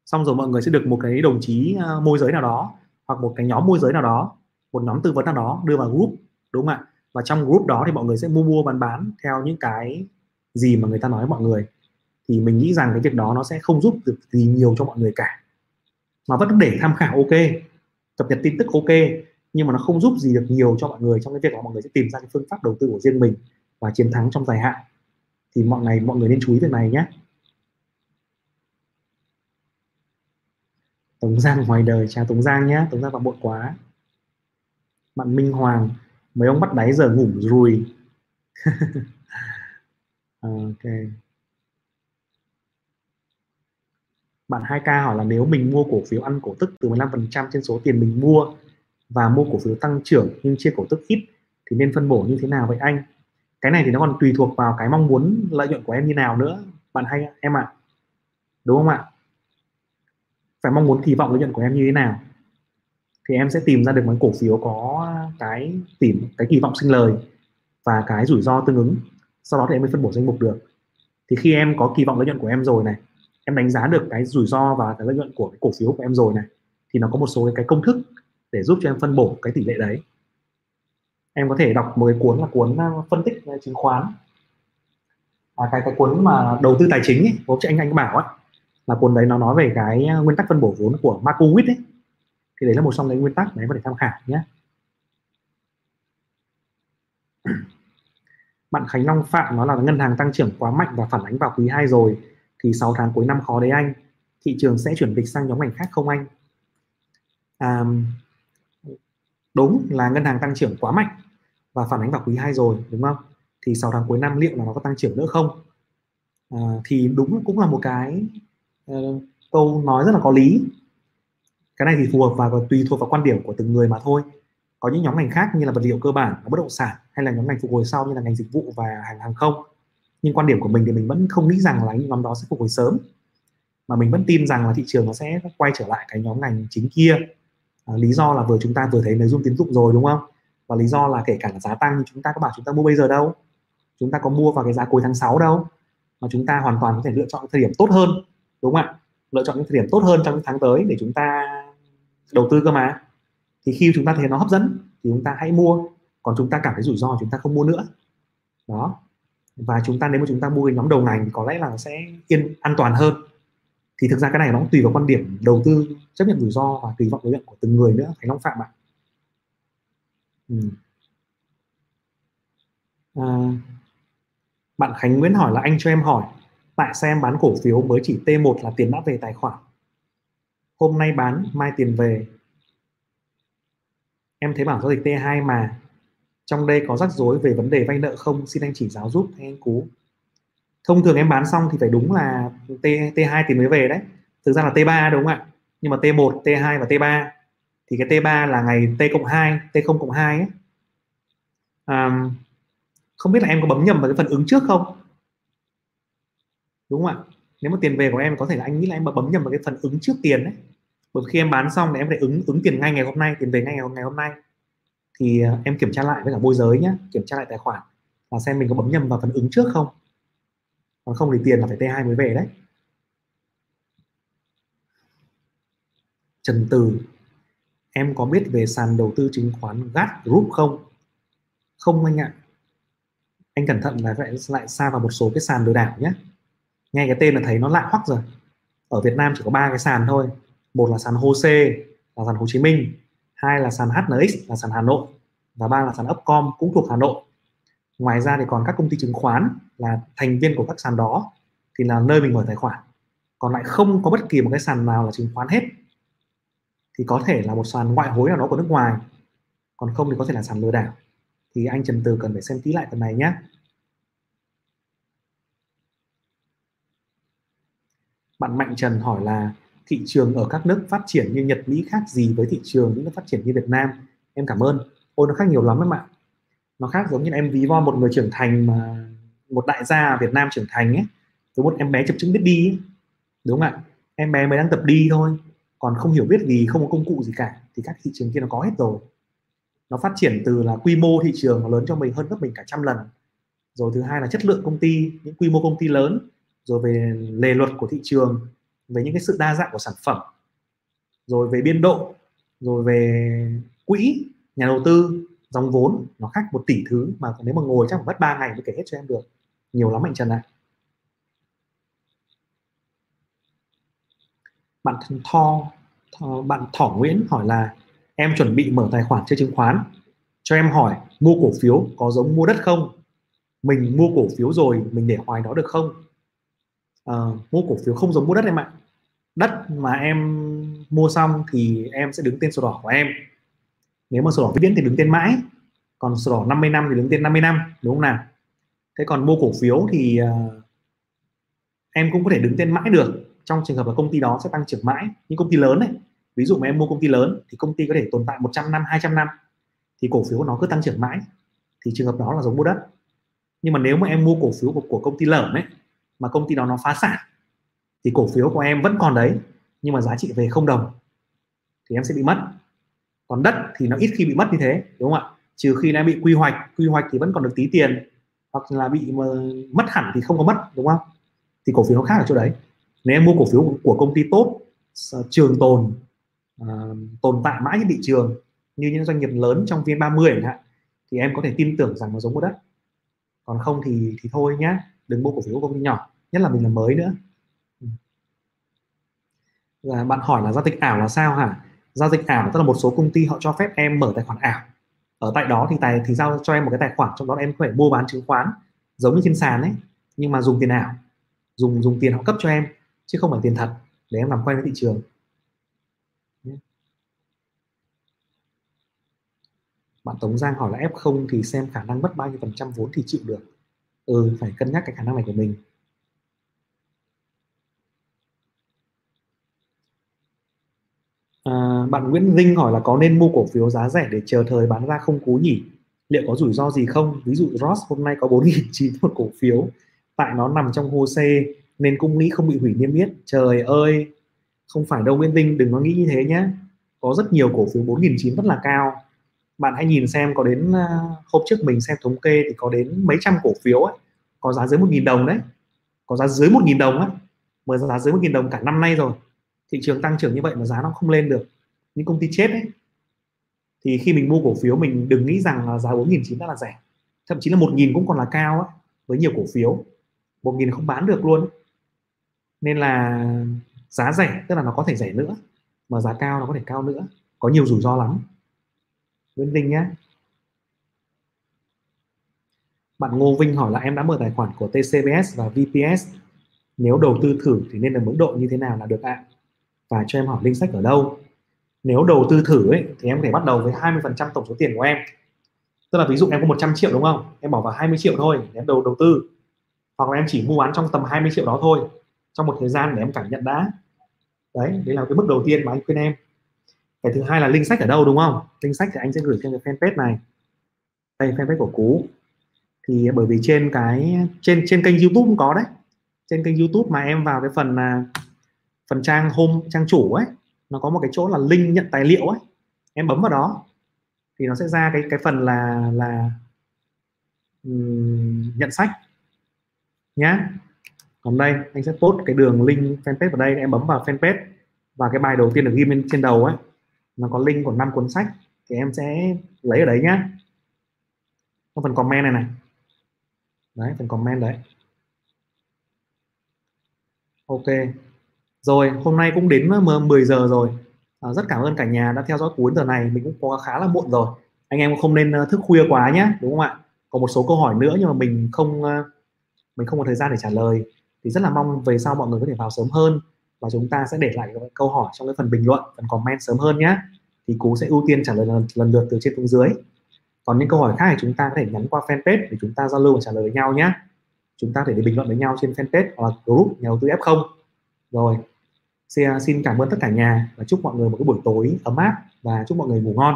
S1: Xong rồi mọi người sẽ được một cái đồng chí à, môi giới nào đó hoặc một cái nhóm môi giới nào đó một nhóm tư vấn nào đó đưa vào group đúng không ạ? Và trong group đó thì mọi người sẽ mua mua bán bán theo những cái gì mà người ta nói với mọi người. Thì mình nghĩ rằng cái việc đó nó sẽ không giúp được gì nhiều cho mọi người cả. Mà vẫn để tham khảo ok cập nhật tin tức ok nhưng mà nó không giúp gì được nhiều cho mọi người trong cái việc là mọi người sẽ tìm ra cái phương pháp đầu tư của riêng mình và chiến thắng trong dài hạn. Thì mọi ngày mọi người nên chú ý việc này nhé. Tống Giang ngoài đời, chào Tống Giang nhé. Tống Giang vào muộn quá. Bạn Minh Hoàng, mấy ông bắt đáy giờ ngủ rồi ok. Bạn 2K hỏi là nếu mình mua cổ phiếu ăn cổ tức từ 15% trên số tiền mình mua và mua cổ phiếu tăng trưởng nhưng chia cổ tức ít thì nên phân bổ như thế nào vậy anh? Cái này thì nó còn tùy thuộc vào cái mong muốn lợi nhuận của em như nào nữa bạn hay em ạ. À. đúng không ạ? Phải mong muốn kỳ vọng lợi nhuận của em như thế nào? Thì em sẽ tìm ra được một cổ phiếu có cái tìm cái kỳ vọng sinh lời và cái rủi ro tương ứng. Sau đó thì em mới phân bổ danh mục được. Thì khi em có kỳ vọng lợi nhuận của em rồi này em đánh giá được cái rủi ro và cái lợi nhuận của cái cổ phiếu của em rồi này thì nó có một số cái, cái công thức để giúp cho em phân bổ cái tỷ lệ đấy. Em có thể đọc một cái cuốn là cuốn ờ, phân tích ờ, chứng khoán. À, cái cái cuốn mà đầu tư tài chính ấy, bố chị anh anh bảo ấy là cuốn đấy nó nói về cái ờ, nguyên tắc phân bổ vốn của Markowitz ấy. Thì đấy là một trong những nguyên tắc đấy có thể tham khảo nhé. Bạn Khánh Long Phạm nó là ngân hàng tăng trưởng quá mạnh và phản ánh vào quý 2 rồi thì 6 tháng cuối năm khó đấy anh. Thị trường sẽ chuyển dịch sang nhóm ngành khác không anh? À, đúng là ngân hàng tăng trưởng quá mạnh và phản ánh vào quý 2 rồi đúng không? Thì 6 tháng cuối năm liệu là nó có tăng trưởng nữa không? À, thì đúng cũng là một cái uh, câu nói rất là có lý. Cái này thì phù hợp và tùy thuộc vào quan điểm của từng người mà thôi. Có những nhóm ngành khác như là vật liệu cơ bản bất động sản hay là nhóm ngành phục hồi sau như là ngành dịch vụ và hàng hàng không. Nhưng quan điểm của mình thì mình vẫn không nghĩ rằng là những nhóm đó sẽ phục hồi sớm. Mà mình vẫn tin rằng là thị trường nó sẽ quay trở lại cái nhóm ngành chính kia à, lý do là vừa chúng ta vừa thấy nội dung tín dụng rồi đúng không và lý do là kể cả là giá tăng thì chúng ta có bảo chúng ta mua bây giờ đâu chúng ta có mua vào cái giá cuối tháng 6 đâu mà chúng ta hoàn toàn có thể lựa chọn thời điểm tốt hơn đúng không ạ lựa chọn những thời điểm tốt hơn trong những tháng tới để chúng ta đầu tư cơ mà thì khi chúng ta thấy nó hấp dẫn thì chúng ta hãy mua còn chúng ta cảm thấy rủi ro chúng ta không mua nữa đó và chúng ta nếu mà chúng ta mua cái nhóm đầu ngành thì có lẽ là sẽ yên an toàn hơn thì thực ra cái này nó cũng tùy vào quan điểm đầu tư chấp nhận rủi ro và kỳ vọng lợi nhuận của từng người nữa phải long phạm ạ. Ừ. à, bạn Khánh Nguyễn hỏi là anh cho em hỏi tại sao em bán cổ phiếu mới chỉ T1 là tiền đã về tài khoản? Hôm nay bán mai tiền về. Em thấy bảng giao dịch T2 mà trong đây có rắc rối về vấn đề vay nợ không? Xin anh chỉ giáo giúp hay anh cú thông thường em bán xong thì phải đúng là T, T2 thì mới về đấy. Thực ra là T3 đúng không ạ? Nhưng mà T1 T2 và T3 thì cái T3 là ngày T cộng 2 T0 cộng 2 ấy. À, không biết là em có bấm nhầm vào cái phần ứng trước không? Đúng không ạ? Nếu mà tiền về của em có thể là anh nghĩ là em bấm nhầm vào cái phần ứng trước tiền đấy bởi khi em bán xong thì em phải ứng ứng tiền ngay ngày hôm nay tiền về ngay ngày, ngày hôm nay. Thì ờ, em kiểm tra lại với cả môi giới nhé kiểm tra lại tài khoản. Và xem mình có bấm nhầm vào phần ứng trước không còn không thì tiền là phải T2 mới về đấy. Trần Từ, em có biết về sàn đầu tư chứng khoán GAT Group không? Không anh ạ. Anh cẩn thận là lại lại xa vào một số cái sàn lừa đảo nhé. Nghe cái tên là thấy nó lạ hoắc rồi. Ở Việt Nam chỉ có ba cái sàn thôi. Một là sàn HOSE là sàn Hồ Chí Minh. Hai là sàn HNX là sàn Hà Nội. Và ba là sàn Upcom, cũng thuộc Hà Nội ngoài ra thì còn các công ty chứng khoán là thành viên của các sàn đó thì là nơi mình mở tài khoản. Còn lại không có bất kỳ một cái sàn nào là chứng khoán hết. Thì có thể là một sàn ngoại hối nào đó của nước ngoài. Còn không thì có thể là sàn lừa đảo. Thì anh Trần Từ cần phải xem kỹ lại phần này nhé. Bạn Mạnh Trần hỏi là thị trường ở các nước phát triển như Nhật, Mỹ khác gì với thị trường những nước phát triển như Việt Nam? Em cảm ơn. Ôi, nó khác nhiều lắm em ạ nó khác giống như em ví von một người trưởng thành mà một đại gia ở Việt Nam trưởng thành ấy. Với một em bé chập chững biết đi ấy. đúng không ạ? Em bé mới đang tập đi thôi. Còn không hiểu biết gì, không có công cụ gì cả. Thì các thị trường kia nó có hết rồi. Nó phát triển từ là quy mô thị trường nó lớn cho mình hơn gấp mình cả trăm lần. Rồi thứ hai là chất lượng công ty, những quy mô công ty lớn. Rồi về lề luật của thị trường, về những cái sự đa dạng của sản phẩm. Rồi về biên độ, rồi về quỹ nhà đầu tư dòng vốn nó khác một tỷ thứ mà nếu mà ngồi chắc phải mất 3 ngày mới kể hết cho em được. Nhiều lắm anh Trần ạ. Bạn thân Tho, Tho bạn Thỏ Nguyễn hỏi là em chuẩn bị mở tài khoản chơi chứng khoán? Cho em hỏi mua cổ phiếu có giống mua đất không? Mình mua cổ phiếu rồi mình để hoài đó được không? À, mua cổ phiếu không giống mua đất em ạ. Đất mà em mua xong thì em sẽ đứng tên sổ đỏ của em nếu mà sổ đỏ vĩnh viễn thì đứng tên mãi còn sổ đỏ 50 năm thì đứng tên 50 năm đúng không nào? Thế còn mua cổ phiếu thì uh, em cũng có thể đứng tên mãi được. Trong trường hợp là công ty đó sẽ tăng trưởng mãi những công ty lớn này ví dụ mà em mua công ty lớn thì công ty có thể tồn tại 100 năm 200 năm thì cổ phiếu của nó cứ tăng trưởng mãi. Thì trường hợp đó là giống mua đất. Nhưng mà nếu mà em mua cổ phiếu của, của công ty lởm ấy mà công ty đó nó phá sản thì cổ phiếu của em vẫn còn đấy nhưng mà giá trị về không đồng thì em sẽ bị mất còn đất thì nó ít khi bị mất như thế đúng không ạ? Trừ khi em bị quy hoạch quy hoạch thì vẫn còn được tí tiền hoặc là bị mà mất hẳn thì không có mất đúng không? Thì cổ phiếu nó khác ở chỗ đấy. Nếu em mua cổ phiếu của công ty tốt trường tồn uh, tồn tại mãi trên thị trường như những doanh nghiệp lớn trong vn 30 chẳng hạn thì em có thể tin tưởng rằng nó giống mua đất. Còn không thì thì thôi nhé đừng mua cổ phiếu của công ty nhỏ nhất là mình là mới nữa. Ừ. Là bạn hỏi là giao dịch ảo là sao hả? Giao dịch ảo, tức là một số công ty họ cho phép em mở tài khoản ảo. Ở tại đó thì tài, thì giao cho em một cái tài khoản, trong đó em có thể mua bán chứng khoán, giống như trên sàn ấy, nhưng mà dùng tiền ảo. Dùng dùng tiền họ cấp cho em, chứ không phải tiền thật, để em làm quen với thị trường. Bạn Tống Giang hỏi là F0 thì xem khả năng mất bao nhiêu phần trăm vốn thì chịu được. Ừ phải cân nhắc cái khả năng này của mình. À, bạn Nguyễn Vinh hỏi là có nên mua cổ phiếu giá rẻ để chờ thời bán ra không cú nhỉ? Liệu có rủi ro gì không? Ví dụ Ross hôm nay có 4.900 một cổ phiếu tại nó nằm trong hồ xe nên cũng nghĩ không bị hủy niêm yết. Trời ơi không phải đâu Nguyễn Vinh đừng có nghĩ như thế nhé có rất nhiều cổ phiếu 4.900 rất là cao. Bạn hãy nhìn xem có đến à, hôm trước mình xem thống kê thì có đến mấy trăm cổ phiếu ấy, có giá dưới 1.000 đồng đấy. Có giá dưới 1.000 đồng á. Mà giá dưới 1.000 đồng cả năm nay rồi. Thị trường tăng trưởng như vậy mà giá nó không lên được những công ty chết ấy thì khi mình mua cổ phiếu mình đừng nghĩ rằng là giá 4.900 đã là rẻ. Thậm chí là 1.000 cũng còn là cao ấy, với nhiều cổ phiếu. 1.000 không bán được luôn nên là giá rẻ tức là nó có thể rẻ nữa mà giá cao nó có thể cao nữa. Có nhiều rủi ro lắm. Nguyễn Vinh nhé bạn Ngô Vinh hỏi là em đã mở tài khoản của TCBS và VPS nếu đầu tư thử thì nên là mức độ như thế nào là được ạ? Và cho em hỏi linh sách ở đâu? Nếu đầu tư thử ấy, thì em có thể bắt đầu với 20% tổng số tiền của em. Tức là ví dụ em có 100 triệu đúng không? Em bỏ vào 20 triệu thôi để em đầu đầu tư. Hoặc là em chỉ mua bán trong tầm 20 triệu đó thôi, trong một thời gian để em cảm nhận đã. Đấy đấy là cái bước đầu tiên mà anh khuyên em. Cái thứ hai là link sách ở đâu đúng không? Link sách thì anh sẽ gửi trên cái fanpage này. Đây, fanpage của cú. Thì bởi vì trên cái, trên trên kênh youtube cũng có đấy. Trên kênh youtube mà em vào cái phần à, phần trang home, trang chủ ấy nó có một cái chỗ là link nhận tài liệu ấy. Em bấm vào đó. Thì nó sẽ ra cái cái phần là là um, nhận sách. Nhá. Còn đây anh sẽ post cái đường link fanpage vào đây. Em bấm vào fanpage. Và cái bài đầu tiên được ghi bên trên đầu ấy nó có link của năm cuốn sách. Thì em sẽ lấy ở đấy nhá. Trong phần comment này này. Đấy phần comment đấy. Ok rồi hôm nay cũng đến 10 giờ rồi. À, rất cảm ơn cả nhà đã theo dõi cuốn giờ này. Mình cũng có khá là muộn rồi. Anh em không nên thức khuya quá nhé đúng không ạ? Có một số câu hỏi nữa nhưng mà mình không mình không có thời gian để trả lời. Thì rất là mong về sau mọi người có thể vào sớm hơn và chúng ta sẽ để lại câu hỏi trong cái phần bình luận phần comment sớm hơn nhé thì cú sẽ ưu tiên trả lời lần, lần lượt từ trên xuống dưới. Còn những câu hỏi khác thì chúng ta có thể nhắn qua fanpage để chúng ta giao lưu và trả lời với nhau nhé chúng ta có thể để bình luận với nhau trên fanpage hoặc là group nhà đầu tư F0 rồi À, xin cảm ơn tất cả nhà và chúc mọi người một cái buổi tối ấm áp và chúc mọi người ngủ ngon.